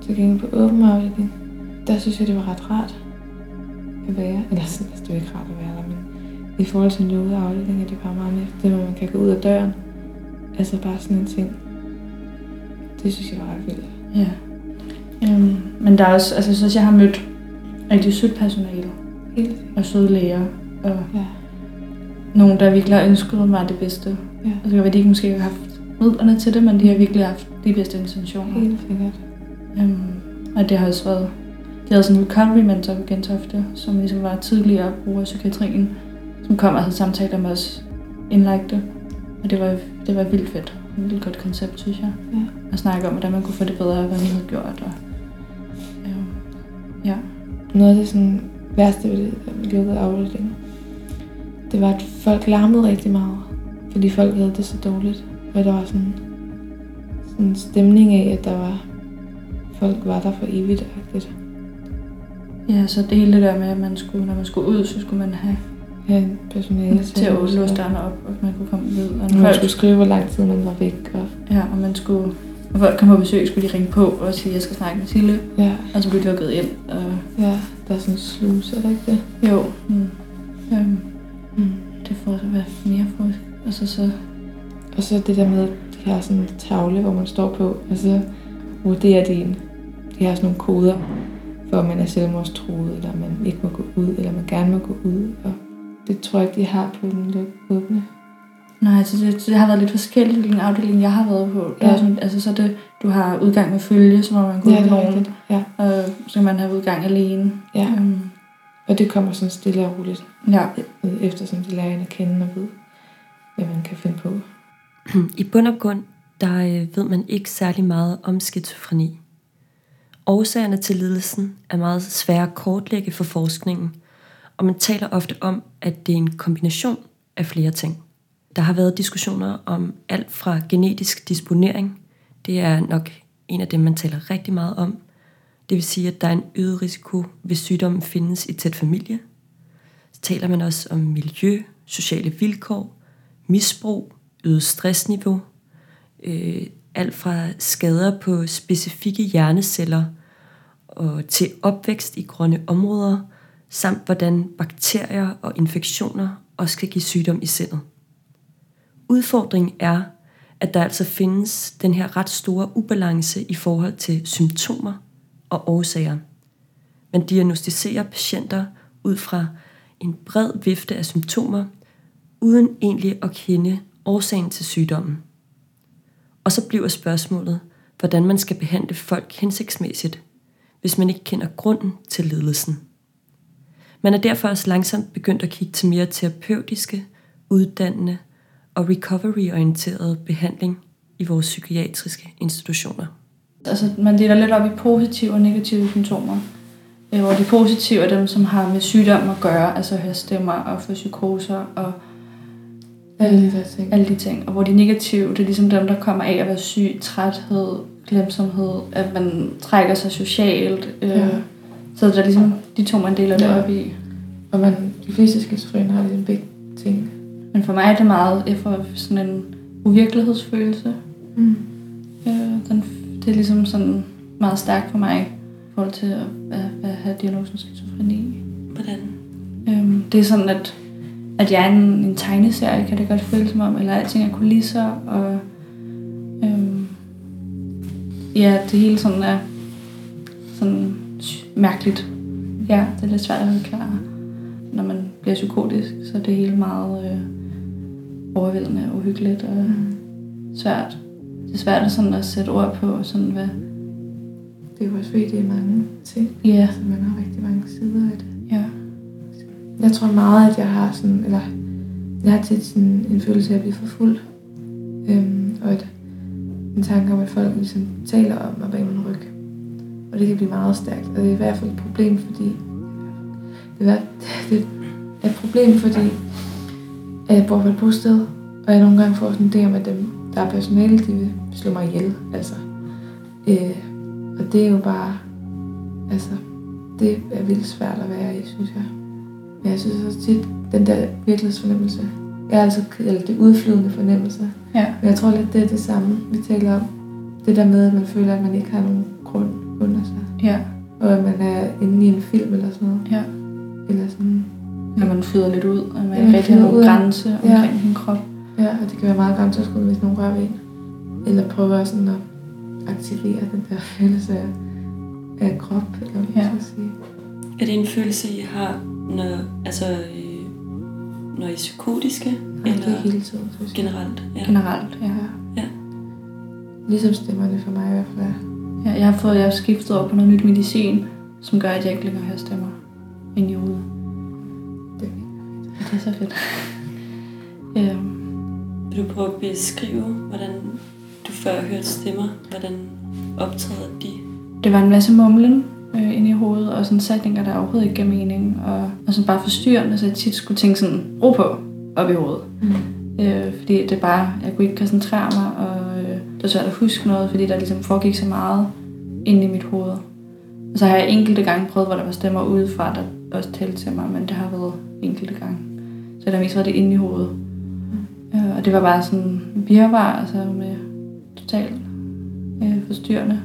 Så gik på åben afdeling, der synes jeg, det var ret rart at være. Eller sådan, altså, det er jo ikke rart at være der, men i forhold til en lukket afdeling er det bare meget mere det, hvor man kan gå ud af døren. Altså bare sådan en ting. Det synes jeg var ret vildt. Ja. Øhm, men der er også, altså jeg synes, jeg har mødt rigtig sødt personale Helt og søde læger. Og Ja. nogen, der virkelig har ønsket mig det bedste. Ja. Altså, jeg ved, de ikke måske har haft midlerne til det, men de har virkelig haft de bedste intentioner. Helt sikkert. Øhm, og det har også været... De havde sådan en recovery mentor på Gentofte, som ligesom var tidligere bruger af psykiatrien, som kom og havde samtaler med os indlagte. Og det var, det var vildt fedt. Et vildt godt koncept, synes jeg. Ja. At snakke om, hvordan man kunne få det bedre, hvad man havde gjort. Og, øhm, ja. Noget af det sådan, værste ved det lukkede afdeling, det var, at folk larmede rigtig meget. Fordi folk havde det så dårligt. Og der var sådan, sådan en stemning af, at der var folk var der for evigt. -agtigt. ja, så det hele det der med, at man skulle, når man skulle ud, så skulle man have Ja, personale til at låse dørene op, og man kunne komme ud. Og Og man folk, skulle skrive, hvor lang tid man var væk. Og, ja, og man skulle, når folk kom på besøg, skulle de ringe på og sige, at jeg skal snakke med Sille. ja, Og så blev de lukket ind. Og, ja, der er sådan en sluse, er der ikke det? jo, mm, øhm, Mm. det får så være mere for. Altså så, Og så det der med, at de har sådan en tavle, hvor man står på, og så vurderer de en. De har sådan nogle koder, for om man er selvmordstruet, eller man ikke må gå ud, eller man gerne må gå ud. Og det tror jeg ikke, de har på den åbne. nej, så det, det, har været lidt forskelligt, hvilken afdeling jeg har været på. Der Ja. er sådan, altså så det, du har udgang med følge, så må man gå Ja, med nogen. Ja. og så kan man have udgang alene. Ja. Øhm, Og det kommer sådan stille og roligt, ja. eftersom de lærer at kende og ved, hvad man kan finde på. I bund og grund, der øh, ved man ikke særlig meget om skizofreni. Årsagerne til lidelsen er meget svære at kortlægge for forskningen, og man taler ofte om, at det er en kombination af flere ting. Der har været diskussioner om alt fra genetisk disponering, det er nok en af dem, man taler rigtig meget om. Det vil sige, at der er en øget risiko, hvis sygdommen findes i tæt familie. Så taler man også om miljø, sociale vilkår, misbrug, øget stressniveau, øh, alt fra skader på specifikke hjerneceller og til opvækst i grønne områder, samt hvordan bakterier og infektioner også kan give sygdom i sindet. Udfordringen er, at der altså findes den her ret store ubalance i forhold til symptomer og årsager. Man diagnostiserer patienter ud fra en bred vifte af symptomer, uden egentlig at kende årsagen til sygdommen. Og så bliver spørgsmålet, hvordan man skal behandle folk hensigtsmæssigt, hvis man ikke kender grunden til lidelsen. Man er derfor også langsomt begyndt at kigge til mere terapeutiske, uddannende og recovery-orienterede behandling i vores psykiatriske institutioner. Altså, man deler lidt op i positive og negative symptomer. Øh, hvor de positive er dem, som har med sygdom at gøre, altså høre stemmer og få psykoser og alle de der ting. alle de ting. Og hvor de negative, det er ligesom dem, der kommer af at være syg, træthed, glemsomhed, at man trækker sig socialt. Øh, Ja. Så det er ligesom de to, man deler det Ja. op i. Og man, de fleste skizofrene har ligesom begge ting. Men for mig er det meget, jeg får sådan en uvirkelighedsfølelse. Mm. Øh, den, det er ligesom sådan meget stærkt for mig i forhold til at, at, at have diagnosen skizofreni. Hvordan? Øhm, det er sådan, at, at jeg er en, en tegneserie, kan det godt føles som om, eller alting er kulisser, og øhm, ja, det hele sådan er sådan mærkeligt. Ja, det er lidt svært at forklare. Når man bliver psykotisk, så er det hele meget øh, overvældende og uhyggeligt og svært. Det er svært at, sådan at sætte ord på, sådan hvad, Det er jo også fordi, det er mange ting. ja, Så man har rigtig mange sider af det. Jeg tror meget, at jeg har sådan, eller jeg har tit sådan en følelse af at blive forfulgt. Øhm, og et, en tanke om, at folk ligesom taler om mig bag min ryg. Og det kan blive meget stærkt. Og det er i hvert fald et problem, fordi det er, det er et problem, fordi at jeg bor på et bosted, og jeg nogle gange får sådan en idé om, at dem, der er personale, de vil slå mig ihjel. Altså. Øh, og det er jo bare, altså, det er vildt svært at være i, synes jeg. Men jeg synes også tit, den der virkelighedsfornemmelse, jeg er altså, eller det udflydende fornemmelse. ja, Men jeg tror lidt, det er det samme, vi taler om. Det der med, at man føler, at man ikke har nogen grund under sig. ja, Og at man er inde i en film eller sådan noget. ja. Eller sådan, Når man flyder lidt ud, og man Ja, ikke man rigtig har nogen grænse Ja. omkring sin krop. ja, og det kan være meget grænseoverskridende, hvis nogen rører ved en. Eller prøver sådan at aktivere den der følelse af, af krop, eller hvad man Ja. skal sige. Er det en følelse, I har, når, altså, øh, når I er psykotiske? Nej, det er eller hele tiden, synes jeg. generelt? Ja. Generelt, ja. Ja. Ligesom stemmerne for mig i hvert fald ja. Jeg har fået, jeg har skiftet over på noget nyt medicin, som gør, at jeg ikke længere hører stemmer ind i hovedet. Det er Ja, det er så fedt. øhm, Vil du prøve at beskrive, hvordan du før hørte stemmer? Hvordan optræder de? det var en masse mumlen øh, inde i hovedet, og sådan sætninger, der overhovedet ikke gav mening, og, og sådan bare forstyrrende, så jeg tit skulle tænke sådan, ro på, op i hovedet. Mm. Øh, fordi det bare, jeg kunne ikke koncentrere mig, og øh, det var svært at huske noget, fordi der ligesom foregik så meget inde i mit hoved. Og så har jeg enkelte gange prøvet, hvor der var stemmer udefra, der også talte til mig, men det har været enkelte gange. Så det har mest været det inde i hovedet. Øh, og det var bare sådan virvar, altså med totalt øh, forstyrrende.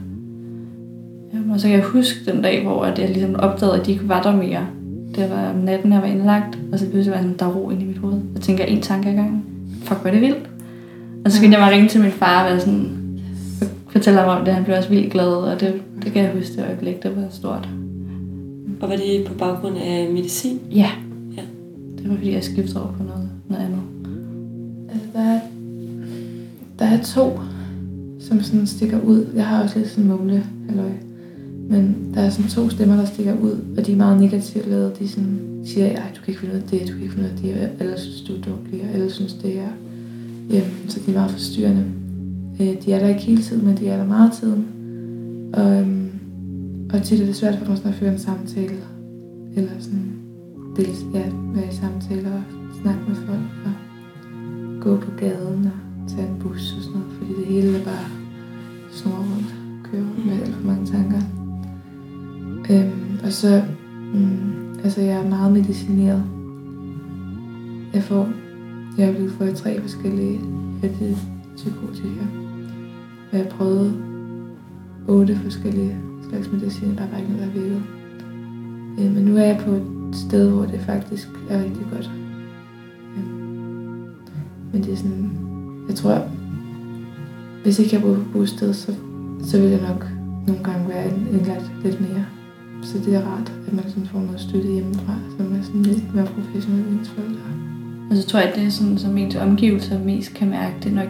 Jamen, og så kan jeg huske den dag, hvor at jeg ligesom opdagede, at de ikke var der mere. Det var om natten, jeg var indlagt, og så pludselig var sådan, der er ro inde i mit hoved. Jeg tænker en tanke ad gangen. Fuck, hvor er det vildt. Og så skyndte jeg mig at ringe til min far og være sådan, fortælle ham om det. Han blev også vildt glad, og det, det kan jeg huske det øjeblik, det var stort. Og var det på baggrund af medicin? Ja. Ja. Det var fordi, jeg skiftede over på noget, noget andet. Altså, der er, der er to, som sådan stikker ud. Jeg har også lidt sådan mumle, halløj. Men der er sådan to stemmer, der stikker ud, og de er meget negativt lavet. De sådan siger, at du kan ikke finde ud af det, du kan ikke finde ud af det, og ellers synes, du er dårlig, og ellers synes, det er. Øhm, så de er meget forstyrrende. Øh, de er der ikke hele tiden, men de er der meget tiden. Og, øhm, og tit er det svært for mig sådan at føre en samtale. Eller sådan, dels, ja, være i samtaler og snakke med folk. Og gå på gaden og tage en bus og sådan noget, fordi det hele er bare snor rundt, kører rundt med alt for mange tanker. Øhm, og så, mm, altså jeg er meget medicineret. Jeg får, jeg er blevet for tre forskellige antipsykotika. Og jeg prøvede otte forskellige slags medicin, der var ikke noget, der virkede. Øh, men nu er jeg på et sted, hvor det faktisk er rigtig godt. Men det er sådan, jeg tror, hvis ikke jeg boede på bosted, så, så ville jeg nok nogle gange være indlagt lidt mere. Så det er rart, at man sådan får noget støtte hjemmefra, som er sådan lidt mere professionel end ens forældre. Og så tror jeg, at det er sådan, som ens omgivelser mest kan mærke, det er nok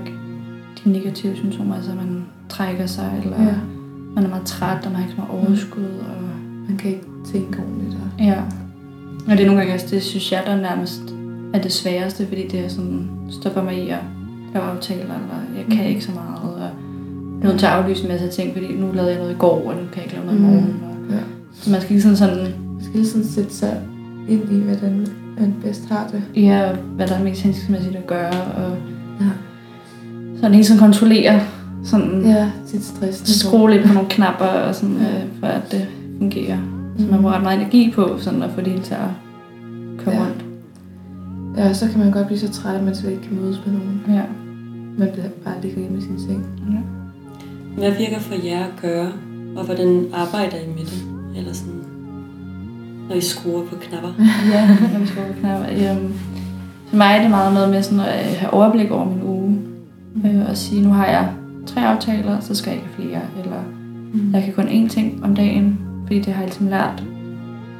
de negative symptomer, altså man trækker sig, eller Ja. man er meget træt, og man har ikke så meget overskud. Og, Man kan ikke tænke ordentligt. Og, ja. og det er nogle gange også, det synes jeg, der nærmest er det sværeste, fordi det er sådan, stopper mig i at lave aftaler, eller jeg kan ikke så meget, og jeg er nødt til at aflyse en masse ting, fordi nu lavede jeg noget i går, og nu kan jeg ikke lave noget i Mm. morgen. Og, Ja. Så man skal ligesom sådan, Man skal lige sådan sætte sig ind i, hvordan man bedst har det. ja, hvad der er mest hensigtsmæssigt at gøre, og Ja. sådan hele tiden kontrollere, sådan Ja, sit stress. skrue lidt på nogle knapper, og sådan, øh, for at det fungerer. Så man bruger ret meget energi på, sådan at få det hele til at komme Ja. rundt. Ja, så kan man godt blive så træt, at man slet ikke kan mødes med nogen. Ja. Man bliver bare ligger hjemme i sin seng. Hvad virker for jer at gøre, og hvordan arbejder I med det? Eller sådan, når I skruer på knapper? ja, når vi skruer på knapper. Øhm, for mig er det meget noget med sådan at have overblik over min uge. Øh, og sige, nu har jeg tre aftaler, så skal jeg ikke flere. Eller jeg kan kun én ting om dagen, fordi det har jeg ligesom lært.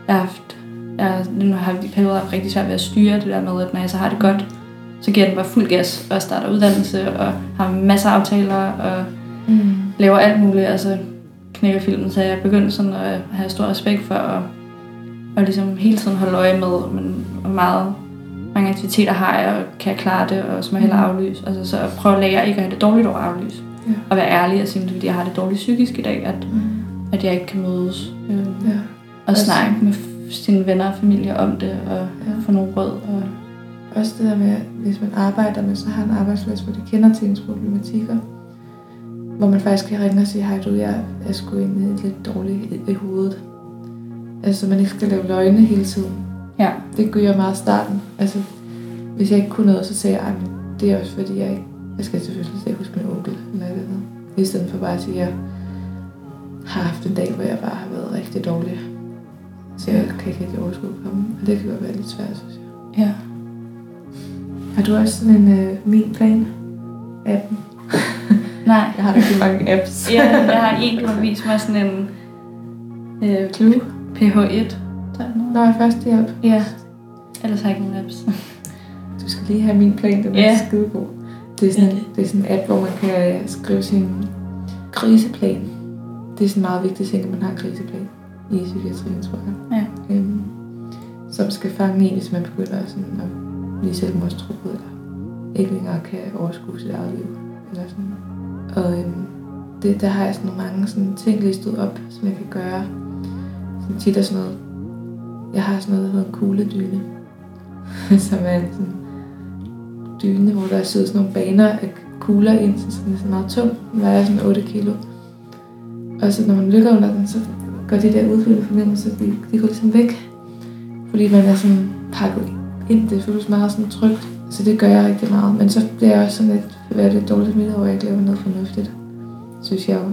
Jeg har haft, jeg, nu har jeg i perioder haft rigtig svært ved at styre det der med, at når jeg så har det godt, så giver den bare fuld gas og starter uddannelse og har masser af aftaler og Mm. laver alt muligt, altså knækker filmen, så jeg begyndte sådan at have stor respekt for at, at ligesom hele tiden holde øje med, men hvor meget mange aktiviteter har jeg, og kan jeg klare det, og så må jeg hellere aflyse. Altså så at prøve at lære ikke at have det dårligt over aflyse. Ja. Og være ærlig og sige, at det er, fordi jeg har det dårligt psykisk i dag, at, Mm. at jeg ikke kan mødes. Øh, Ja. og snakke med sine venner og familie om det, og Ja. få nogle råd. Og, Også det der med, at hvis man arbejder med, så har en arbejdsplads, hvor de kender til ens problematikker. Hvor man faktisk kan ringe og sige, hej du, jeg er sgu egentlig lidt dårlig i, i hovedet. Altså, så man ikke skal lave løgne hele tiden. ja, Det gør jeg meget i starten. Altså, hvis jeg ikke kunne noget, så sagde jeg, "Ej, men det er også fordi, jeg ikke... Jeg skal selvfølgelig at huske min onkel eller et eller. I stedet for bare at sige, at jeg har haft en dag, hvor jeg bare har været rigtig dårlig. Så jeg kan ikke rigtig overskue at komme. Og det kan godt være lidt svært, synes jeg. ja. Har du også sådan en øh, min plan? Appen? Nej. Jeg har rigtig mange apps. ja, jeg har en, du har vist mig sådan en øh, Clue? PH1. tror jeg. Nå, førstehjælp. Ja. Ellers har jeg ikke nogen apps. Du skal lige have min plan, den er Ja. skide god. Det er, sådan, det er sådan en app, hvor man kan skrive sin kriseplan. Det er sådan en meget vigtig ting, at man har en kriseplan i psykiatrien, tror jeg. Ja. Øhm, som skal fange en, hvis man begynder sådan at blive selvmordstruet, eller ikke længere kan overskue sit eget liv. Eller sådan. Og øhm, det, der har jeg sådan mange sådan ting listet op, som jeg kan gøre. Sådan tit er sådan noget, jeg har sådan noget, der hedder en kugledyne, som er en sådan dyne, hvor der sidder sådan nogle baner af kugler ind, så den er sådan meget tung. Den vejer sådan 8 kilo. Og så når man ligger under den, så går de der udfyldte fornemmelser, de, de går ligesom væk. Fordi man er sådan pakket ind. Det føles meget sådan trygt. Så det gør jeg rigtig meget. Men så bliver jeg også sådan lidt, være lidt dårligt smittet, hvor jeg ikke laver noget fornuftigt. Synes jeg jo.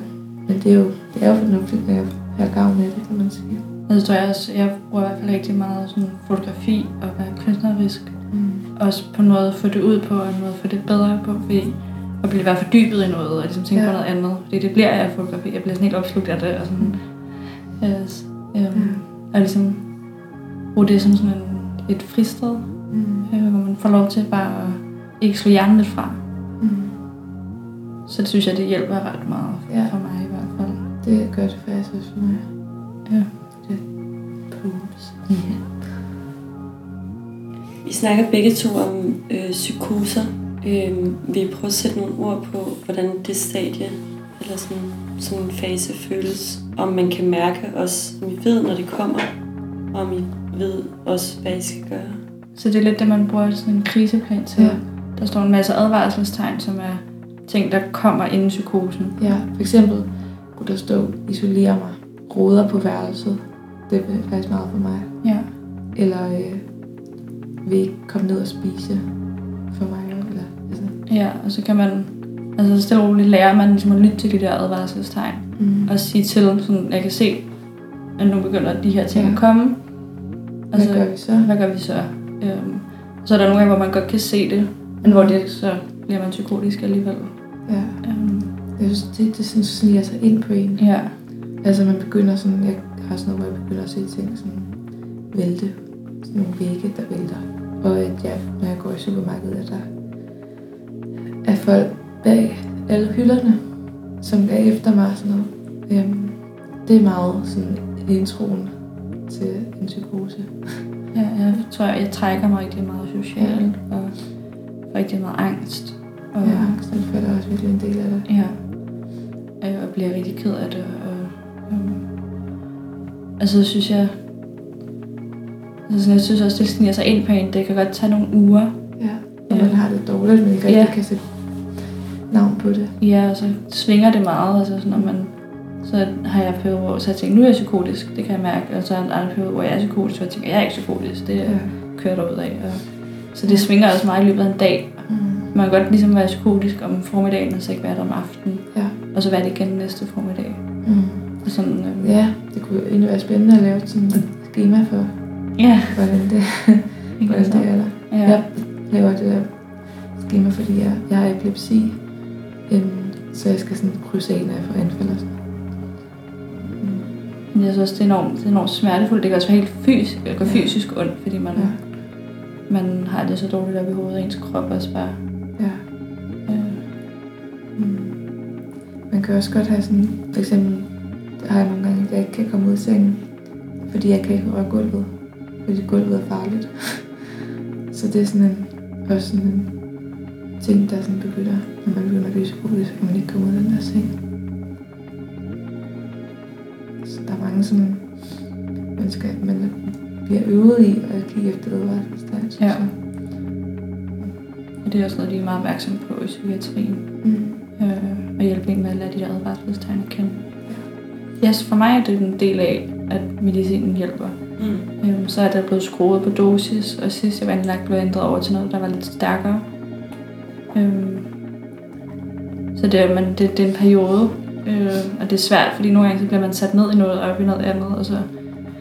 Men det er jo, det er jo fornuftigt, når jeg har gavn af det, kan man sige. Jeg tror jeg også, jeg bruger i hvert fald rigtig meget sådan fotografi og være kunstnerisk. Mm. Også på en måde at få det ud på, og en måde at få det bedre på, fordi at blive være fordybet i noget, og ligesom tænke Ja. ja. på noget andet. Fordi det bliver jeg af fotografi. Jeg bliver sådan helt opslugt af det, og sådan... Yes. Øhm, Og ligesom bruge det som sådan en, et fristed, Mm. øh, hvor man får lov til bare at ikke slå hjernen lidt fra. Mm. Så det synes jeg, det hjælper ret meget Ja. for mig i hvert fald. Det gør det faktisk også for mig. Ja. Det pools. Ja. Vi snakker begge to om øh, psykoser. Øh, vil I prøve at sætte nogle ord på, hvordan det stadie, eller sådan, sådan en fase føles? Om man kan mærke også, om I ved, når det kommer, og om I ved også, hvad I skal gøre. Så det er lidt det, man bruger sådan en kriseplan til. Ja. Der står en masse advarselstegn, som er ting, der kommer inden psykosen. Ja, for eksempel kunne der stå, isolere mig, roder på værelset. Det er faktisk meget for mig. Ja. Eller øh, vil ikke komme ned og spise for mig. Eller, altså, Ja, og så kan man, altså stille og roligt lærer man ligesom at lytte til de der advarselstegn. mm. Og sige til, sådan, jeg kan se, at nu begynder de her ting Ja. at komme. Hvad gør vi så? Hvad gør vi så? Øhm, så er der nogle gange, hvor man godt kan se det, men hvor det så bliver man psykotisk alligevel. Ja. Øhm, Jeg synes, det, det sådan sniger sig ind på en. ja, Altså man begynder sådan, jeg har sådan noget, hvor jeg begynder at se ting sådan vælte. Sådan nogle vægge, der vælter. Og at jeg, når jeg går i supermarkedet, at der er folk bag alle hylderne, som er efter mig og sådan noget. Øhm, det er meget sådan introen til en psykose. ja, jeg tror, jeg trækker mig rigtig meget socialt og får rigtig meget angst. Og, Ja, angstanfald er også virkelig en del af det. Ja. Øh, Og bliver rigtig ked af det. Og, øhm, altså, så synes jeg... Altså, sådan, jeg synes også, det sniger sig ind på en. Det kan godt tage nogle uger. Ja, når man har det dårligt, men ikke rigtig Ja. kan sætte navn på det. Ja, og så svinger det meget. Altså, sådan, når man, så har jeg perioder, hvor så jeg tænker, nu er jeg psykotisk. Det kan jeg mærke. Og så er der andre perioder, hvor jeg er psykotisk, og jeg tænker, jeg er ikke psykotisk. Det Ja. kører der ud af. Og, så det svinger også meget i løbet af en dag. Mm. Man kan godt ligesom være psykotisk om formiddagen, og så ikke være der om aftenen. Ja. Og så være det igen næste formiddag. Mm. Og sådan, øhm, Ja, det kunne egentlig være spændende at lave sådan et schema for, ja. hvordan det, hvordan det er der. Ja. Jeg laver det der schema, fordi jeg, jeg har epilepsi. Øhm, så jeg skal sådan krydse af, når jeg får anfald og sådan. Men jeg synes også, det er enormt, det er enormt smertefuldt. Det kan også være helt fysisk, gå fysisk ondt, fordi man, Ja. man har det så dårligt op i hovedet, og ens krop også bare... Ja. Mm. Man kan også godt have sådan, for eksempel, har jeg nogle gange, at jeg ikke kan komme ud af sengen, fordi jeg kan ikke røre gulvet, fordi gulvet er farligt. Så det er sådan en, også sådan en ting, der sådan begynder, når man begynder at blive psykotisk, så kan man ikke komme ud af den der seng. Mange sådan, man, skal, man bliver øvet i at kigge efter advarselstegn. Ja. jeg. og det er også noget, de er meget opmærksomme på i psykiatrien. Mm. Øh, og hjælpe en med at lade de der advarselstegn at kende. Ja, så for mig er det en del af, at medicinen hjælper. Mm. Øhm, så er der blevet skruet på dosis, og sidst jeg var indlagt, blev ændret over til noget, der var lidt stærkere. Øhm, så det er, man, det, det er en periode, øh, og det er svært, fordi nogle gange så bliver man sat ned i noget, og op i noget andet, og så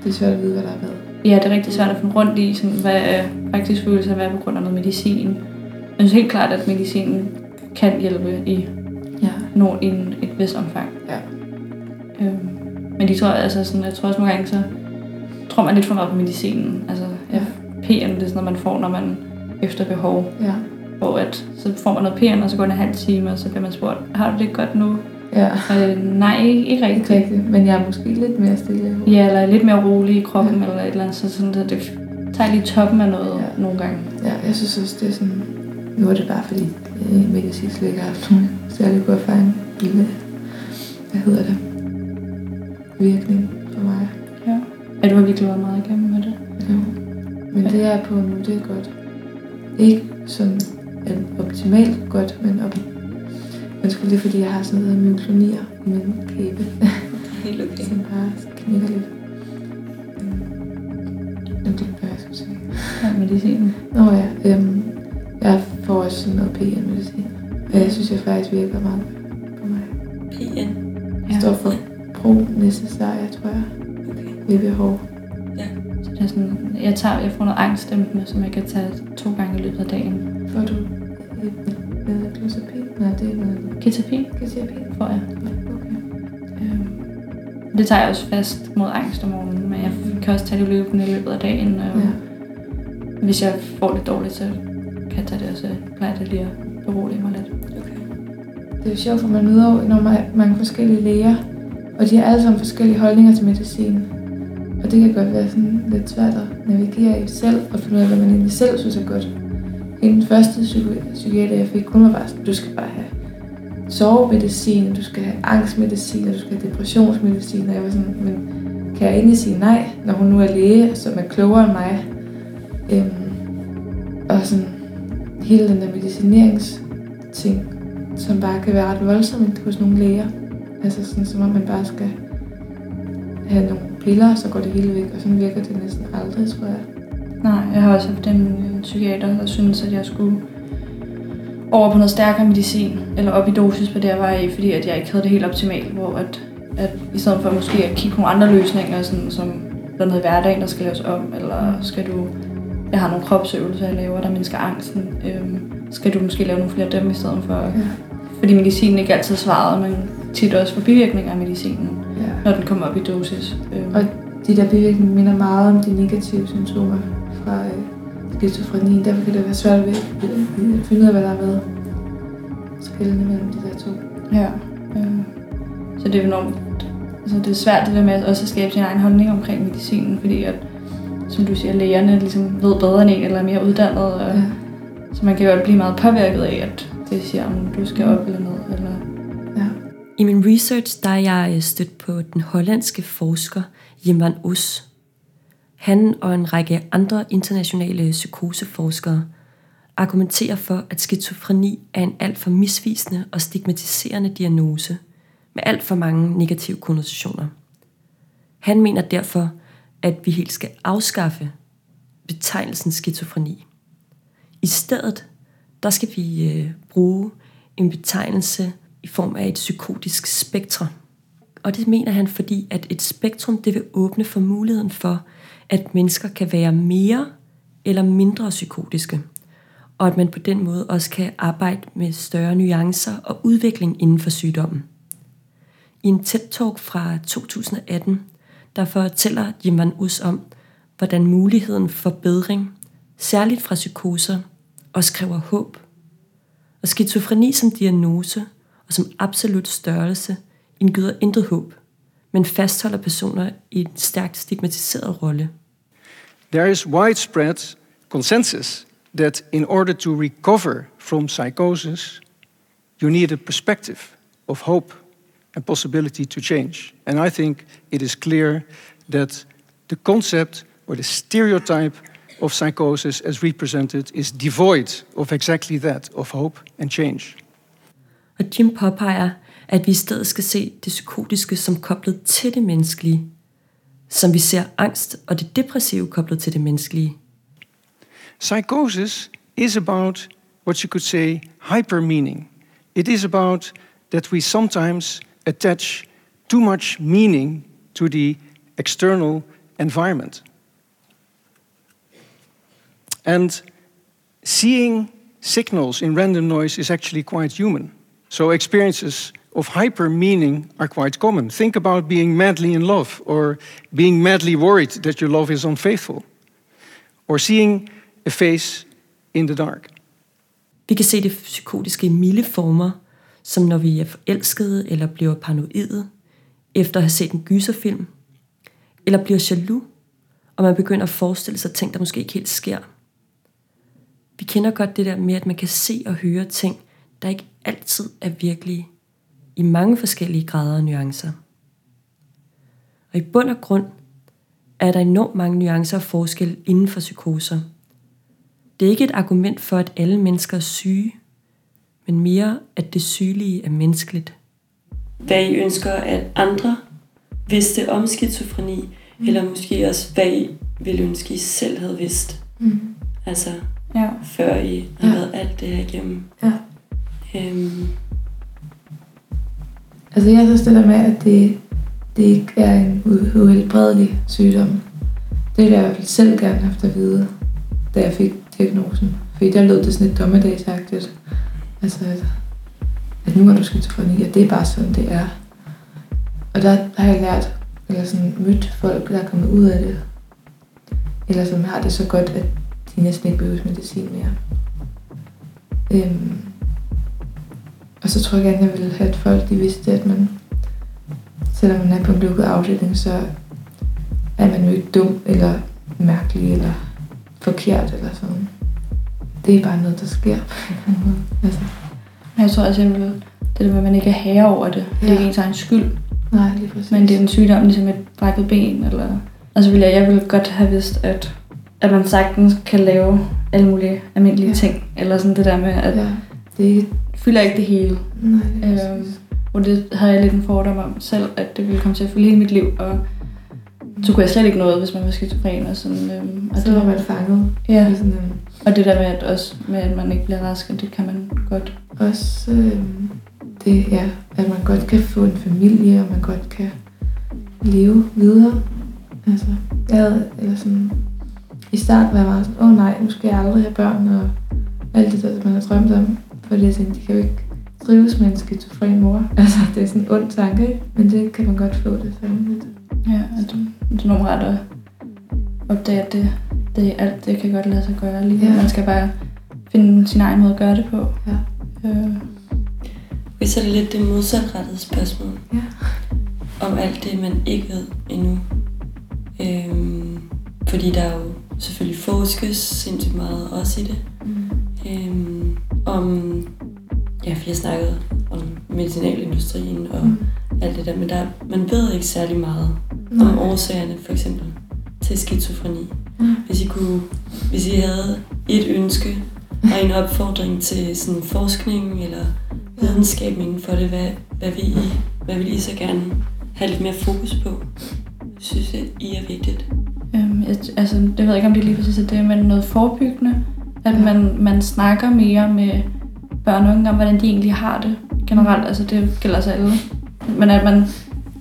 Det er svært at vide, hvad der er hvad. ja, det er rigtig svært at finde rundt i, sådan, hvad er faktisk følelse af, hvad er på grund af noget medicin. Jeg synes helt klart, at medicinen kan hjælpe i, Ja. no, i en, et vist omfang. Ja. Øhm, men de tror, altså sådan, jeg tror også nogle gange, så tror man lidt for meget på medicinen. Altså, ja. PN, det er sådan noget, man får, når man efter behov. Ja. Hvor at, så får man noget PN, og så går det en halv time, og så bliver man spurgt, har du det godt nu? Ja. Øh, nej, ikke. Ikke rigtigt, men jeg er måske lidt mere stille. Ja, eller lidt mere rolig i kroppen, ja. eller et eller andet. Så sådan, så det tager lige toppen af noget ja. nogle gange. Ja, jeg synes også, det er sådan... Nu er det bare fordi, øh, medicinsk ikke har haft nogen særlig god erfaring med, hvad hedder det, virkning for mig. Ja. ja, du har virkelig været meget igennem med det. Jo. Men det jeg er på nu, det er godt. Ikke sådan optimalt godt, men op. Men sgu det, fordi jeg har sådan noget myklonier i min kæbe. Helt okay. som bare knækker lidt. Men det er, hvad jeg skulle sige. Ja, medicinen. Nå ja, øhm, jeg får også sådan noget PN-medicin. Og jeg synes, jeg faktisk virker meget på mig. PN. Det står for pro-necessaria, tror jeg. Okay. Ved behov. Så det er sådan, jeg, tager, jeg får noget angstdæmpende, som jeg kan tage to gange i løbet af dagen. Får du? Nej, det er noget Ketapin ketapin. får jeg. Okay. Øhm, det tager jeg også fast mod angst om morgenen, men jeg kan også tage det løbende i løbet af dagen. Og Ja. Hvis jeg får det dårligt, så kan jeg tage det, og så plejer det lige at berolige mig lidt. Okay. Det er jo sjovt, for man møder enormt mange- mange forskellige læger, og de har alle sammen forskellige holdninger til medicin. Og det kan godt være sådan lidt svært at navigere i selv, og finde ud af, hvad man egentlig selv synes er godt. Hende den første psykiater, jeg fik, hun var bare du skal bare have sovemedicin, du skal have angstmedicin, og du skal have depressionsmedicin. Og jeg var sådan, men kan jeg egentlig sige nej, når hun nu er læge, som er klogere end mig? Øhm, og sådan hele den der medicineringsting, som bare kan være ret voldsomt hos nogle læger. Altså sådan, som om man bare skal have nogle piller, så går det hele væk, og sådan virker det næsten aldrig, tror jeg. Nej, jeg har også haft en, en psykiater, der synes, at jeg skulle over på noget stærkere medicin, eller op i dosis på det, jeg var i, fordi at jeg ikke havde det helt optimalt, hvor at, at i stedet for måske at kigge på nogle andre løsninger, sådan, som der er noget i hverdagen, der skal laves om, eller skal du, jeg har nogle kropsøvelser, jeg laver, der mindsker angsten, øhm, skal du måske lave nogle flere af dem i stedet for, ja. fordi medicinen ikke altid svarede, men tit også for bivirkninger af medicinen, Ja. når den kommer op i dosis. Øhm, Og de der bivirkninger minder meget om de negative symptomer skizofreni. Derfor kan det være svært ved øh, at finde ud af, hvad der har været skillende mellem de der to. Ja. Øh, så det er enormt... Altså det er svært det der med også at skabe sin egen holdning omkring medicinen, fordi at, som du siger, lægerne ligesom ved bedre end en, eller er mere uddannet, og, Ja. ja. så man kan jo godt blive meget påvirket af, at det siger, om du skal op eller ned. Eller... Ja. I min research, der er jeg øh, stødt på den hollandske forsker Jimvan Us. Han og en række andre internationale psykoseforskere argumenterer for, at skizofreni er en alt for misvisende og stigmatiserende diagnose med alt for mange negative konnotationer. Han mener derfor, at vi helt skal afskaffe betegnelsen skizofreni. I stedet, der skal vi øh, bruge en betegnelse i form af et psykotisk spektrum. Og det mener han, fordi at et spektrum det vil åbne for muligheden for, at mennesker kan være mere eller mindre psykotiske, og at man på den måde også kan arbejde med større nuancer og udvikling inden for sygdommen. I en TED-talk fra 2018, der fortæller Jim Van Us om, hvordan muligheden for bedring, særligt fra psykoser, også kræver håb. Og skizofreni som diagnose og som absolut størrelse indgyder intet håb, men fastholder personer i en stærkt stigmatiseret rolle. There is widespread consensus that in order to recover from psychosis, you need a perspective of hope and possibility to change. And I think it is clear that the concept or the stereotype of psychosis as represented is devoid of exactly that, of hope and change. Og Jim påpeger, at vi i stedet skal se det psykotiske som koblet til det menneskelige, som vi ser angst og det depressive koblet til det menneskelige. Psychosis is about what you could say hyper meaning. It is about that we sometimes attach too much meaning to the external environment. And seeing signals in random noise is actually quite human. So experiences of hyper meaning are quite common. Think about being madly in love, or being madly worried that your love is unfaithful, or seeing a face in the dark. Vi kan se det psykotiske i milde former, som når vi er forelskede eller bliver paranoide, efter at have set en gyserfilm, eller bliver jaloux, og man begynder at forestille sig ting, der måske ikke helt sker. Vi kender godt det der med, at man kan se og høre ting, der ikke altid er virkelige, i mange forskellige grader og nuancer. Og i bund og grund er der enormt mange nuancer og forskelle inden for psykoser. Det er ikke et argument for, at alle mennesker er syge, men mere, at det sygelige er menneskeligt. Hvad I ønsker, at andre vidste om skizofreni, mm. eller måske også, hvad I ville ønske, I selv havde vidst. Mm. Altså, Ja. før I har Ja. været alt det her igennem. Ja. Øhm, Altså jeg synes det der med, at det, det ikke er en uhelbredelig sygdom. Det ville jeg i hvert fald selv gerne have haft at vide, da jeg fik diagnosen. Fordi der lød det sådan lidt dommedagsagtigt. Altså, at, at nu er du skizofreni, og det er bare sådan, det er. Og der, der har jeg lært, eller sådan mødt folk, der er kommet ud af det. Eller som har det så godt, at de næsten ikke behøver medicin mere. Øhm, og så tror jeg gerne, jeg ville have, at folk de vidste, at man, selvom man er på en lukket afdeling, så er man jo ikke dum, eller mærkelig, eller forkert, eller sådan. Det er bare noget, der sker på en eller anden måde. Altså, Jeg tror også, jeg vil, det der med, at man ikke er herre over det. Det er Ja. ikke ens egen skyld. nej, lige præcis. Men det er en sygdom, ligesom et brækket ben. Eller... Altså vil jeg, jeg ville godt have vidst, at, at man sagtens kan lave alle mulige almindelige Ja. ja. ting. Eller sådan det der med, at Ja, det er ikke... fylder ikke det hele. Nej, lige Øhm, og det havde jeg lidt en fordom om selv, at det ville komme til at fylde hele mit liv. Og så kunne jeg slet ikke noget, hvis man var skizofren. Og sådan, øhm, og Så var man fanget Ja, i sådan en... og det der med, at, også, med, at man ikke bliver rask, det kan man godt. Også øh, det, ja, at man godt kan få en familie, og man godt kan leve videre. Altså, jeg havde, eller sådan, i starten var jeg meget sådan, åh oh, nej, nu skal jeg aldrig have børn, og alt det der, man har drømt om. Fordi jeg tænkte, de kan jo ikke trives med en skizofren mor. Altså, det er sådan en ond tanke, ikke? Men det kan man godt få det sådan lidt. Ja, at det er nogle ret at opdage, at det, det, alt det kan godt lade sig gøre lige. Ja. Man skal bare finde sin egen måde at gøre det på. Ja. Øh, så er det lidt det modsatrettede spørgsmål. Ja. Om alt det, man ikke ved endnu. Øhm, fordi der er jo selvfølgelig forskes sindssygt meget også i det. Mm. Øhm, om Ja, for jeg snakkede om medicinalindustrien og mm. alt det der, men der, man ved ikke særlig meget Nej. om årsagerne, for eksempel, til skizofreni. Mm. Hvis I, kunne, hvis I havde et ønske og en opfordring til sådan forskning eller videnskab inden for det, hvad, hvad, vil I, hvad vil I så gerne have lidt mere fokus på? Synes jeg, I er vigtigt? Øhm, jeg, altså, det ved jeg ikke, om det lige præcis er det, men noget forebyggende. At man, man snakker mere med børn og unge om, hvordan de egentlig har det generelt. Altså, det gælder sig alle. Men at man,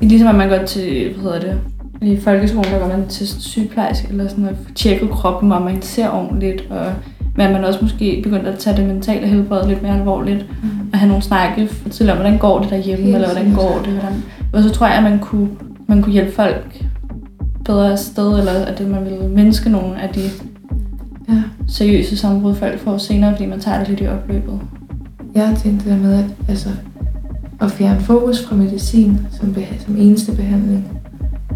ligesom at man går til, hvad hedder det, i folkeskolen, der går man til sygeplejerske eller sådan noget, tjekke kroppen, om man ser ordentligt, og men man også måske begyndt at tage det mentale helbred lidt mere alvorligt, mm. og have nogle snakke, fortælle om, hvordan går det derhjemme, Helt eller hvordan går det, hvordan... Og så tror jeg, at man kunne, man kunne hjælpe folk bedre sted, eller at man ville mindske nogle af de ja. seriøse sammenbrud, folk får senere, fordi man tager det lidt i opløbet. Jeg har tænkt det der med, at, altså, at fjerne fokus fra medicin som, beha- som eneste behandling,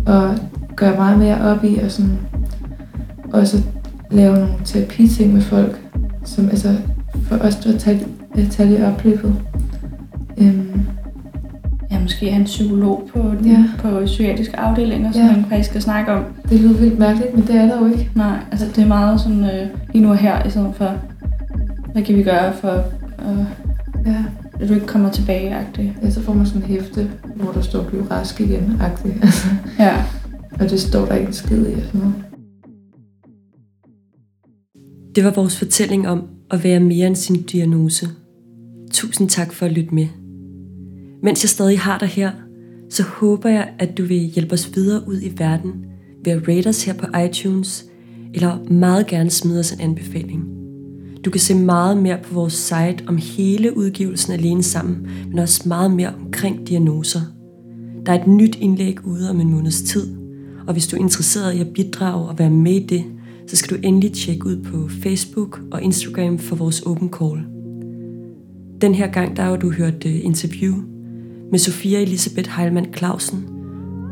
og gøre meget mere op i, og sådan, også lave nogle terapiting med folk, som altså for os, der tage, tage det i opløbet. Øhm, ja, måske have en psykolog på, den, ja. på psykiatriske afdelinger, som ja. man faktisk skal snakke om. Det lyder vildt mærkeligt, men det er der jo ikke. Nej, altså det er meget sådan øh, lige nu og her, i stedet for, hvad kan vi gøre for, øh, ja. at du ikke kommer tilbage -agtigt. Ja, så får man sådan en hæfte, hvor der står, bliv rask igen -agtigt. Altså. ja. Og det står der ikke en skid i. Sådan noget. Det var vores fortælling om at være mere end sin diagnose. Tusind tak for at lytte med. Mens jeg stadig har dig her, så håber jeg, at du vil hjælpe os videre ud i verden ved at rate os her på iTunes, eller meget gerne smide os en anbefaling. Du kan se meget mere på vores site om hele udgivelsen alene sammen, men også meget mere omkring diagnoser. Der er et nyt indlæg ude om en måneds tid, og hvis du er interesseret i at bidrage og være med i det, så skal du endelig tjekke ud på Facebook og Instagram for vores open call. Den her gang der har du hørt øh, interview med Sofia Elisabeth Heilmann Clausen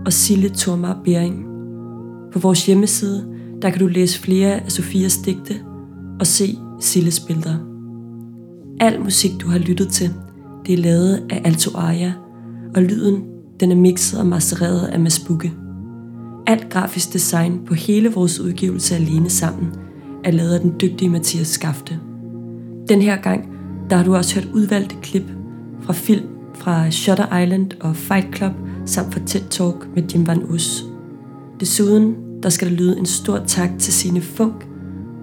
og Sille Thormar Bering. På vores hjemmeside der kan du læse flere af Sofias digte og se Silles billeder. Al musik du har lyttet til, det er lavet af Alto Aria, og lyden den er mixet og mastereret af Masbukke. Alt grafisk design på hele vores udgivelse alene sammen er lavet af den dygtige Mathias Skafte. Den her gang, der har du også hørt udvalgte klip fra film fra Shutter Island og Fight Club samt fra TED Talk med Jim Van Us. Desuden, der skal der lyde en stor tak til sine Funk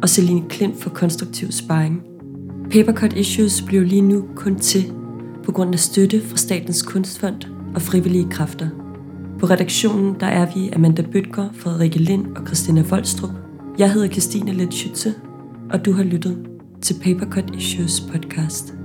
og Celine Klint for konstruktiv sparring. Papercut Issues bliver lige nu kun til på grund af støtte fra Statens Kunstfond og frivillige kræfter. På redaktionen der er vi Amanda Bøtger, Frederikke Lind og Christina Voldstrup. Jeg hedder Christine Lidt og du har lyttet til Papercut Issues podcast.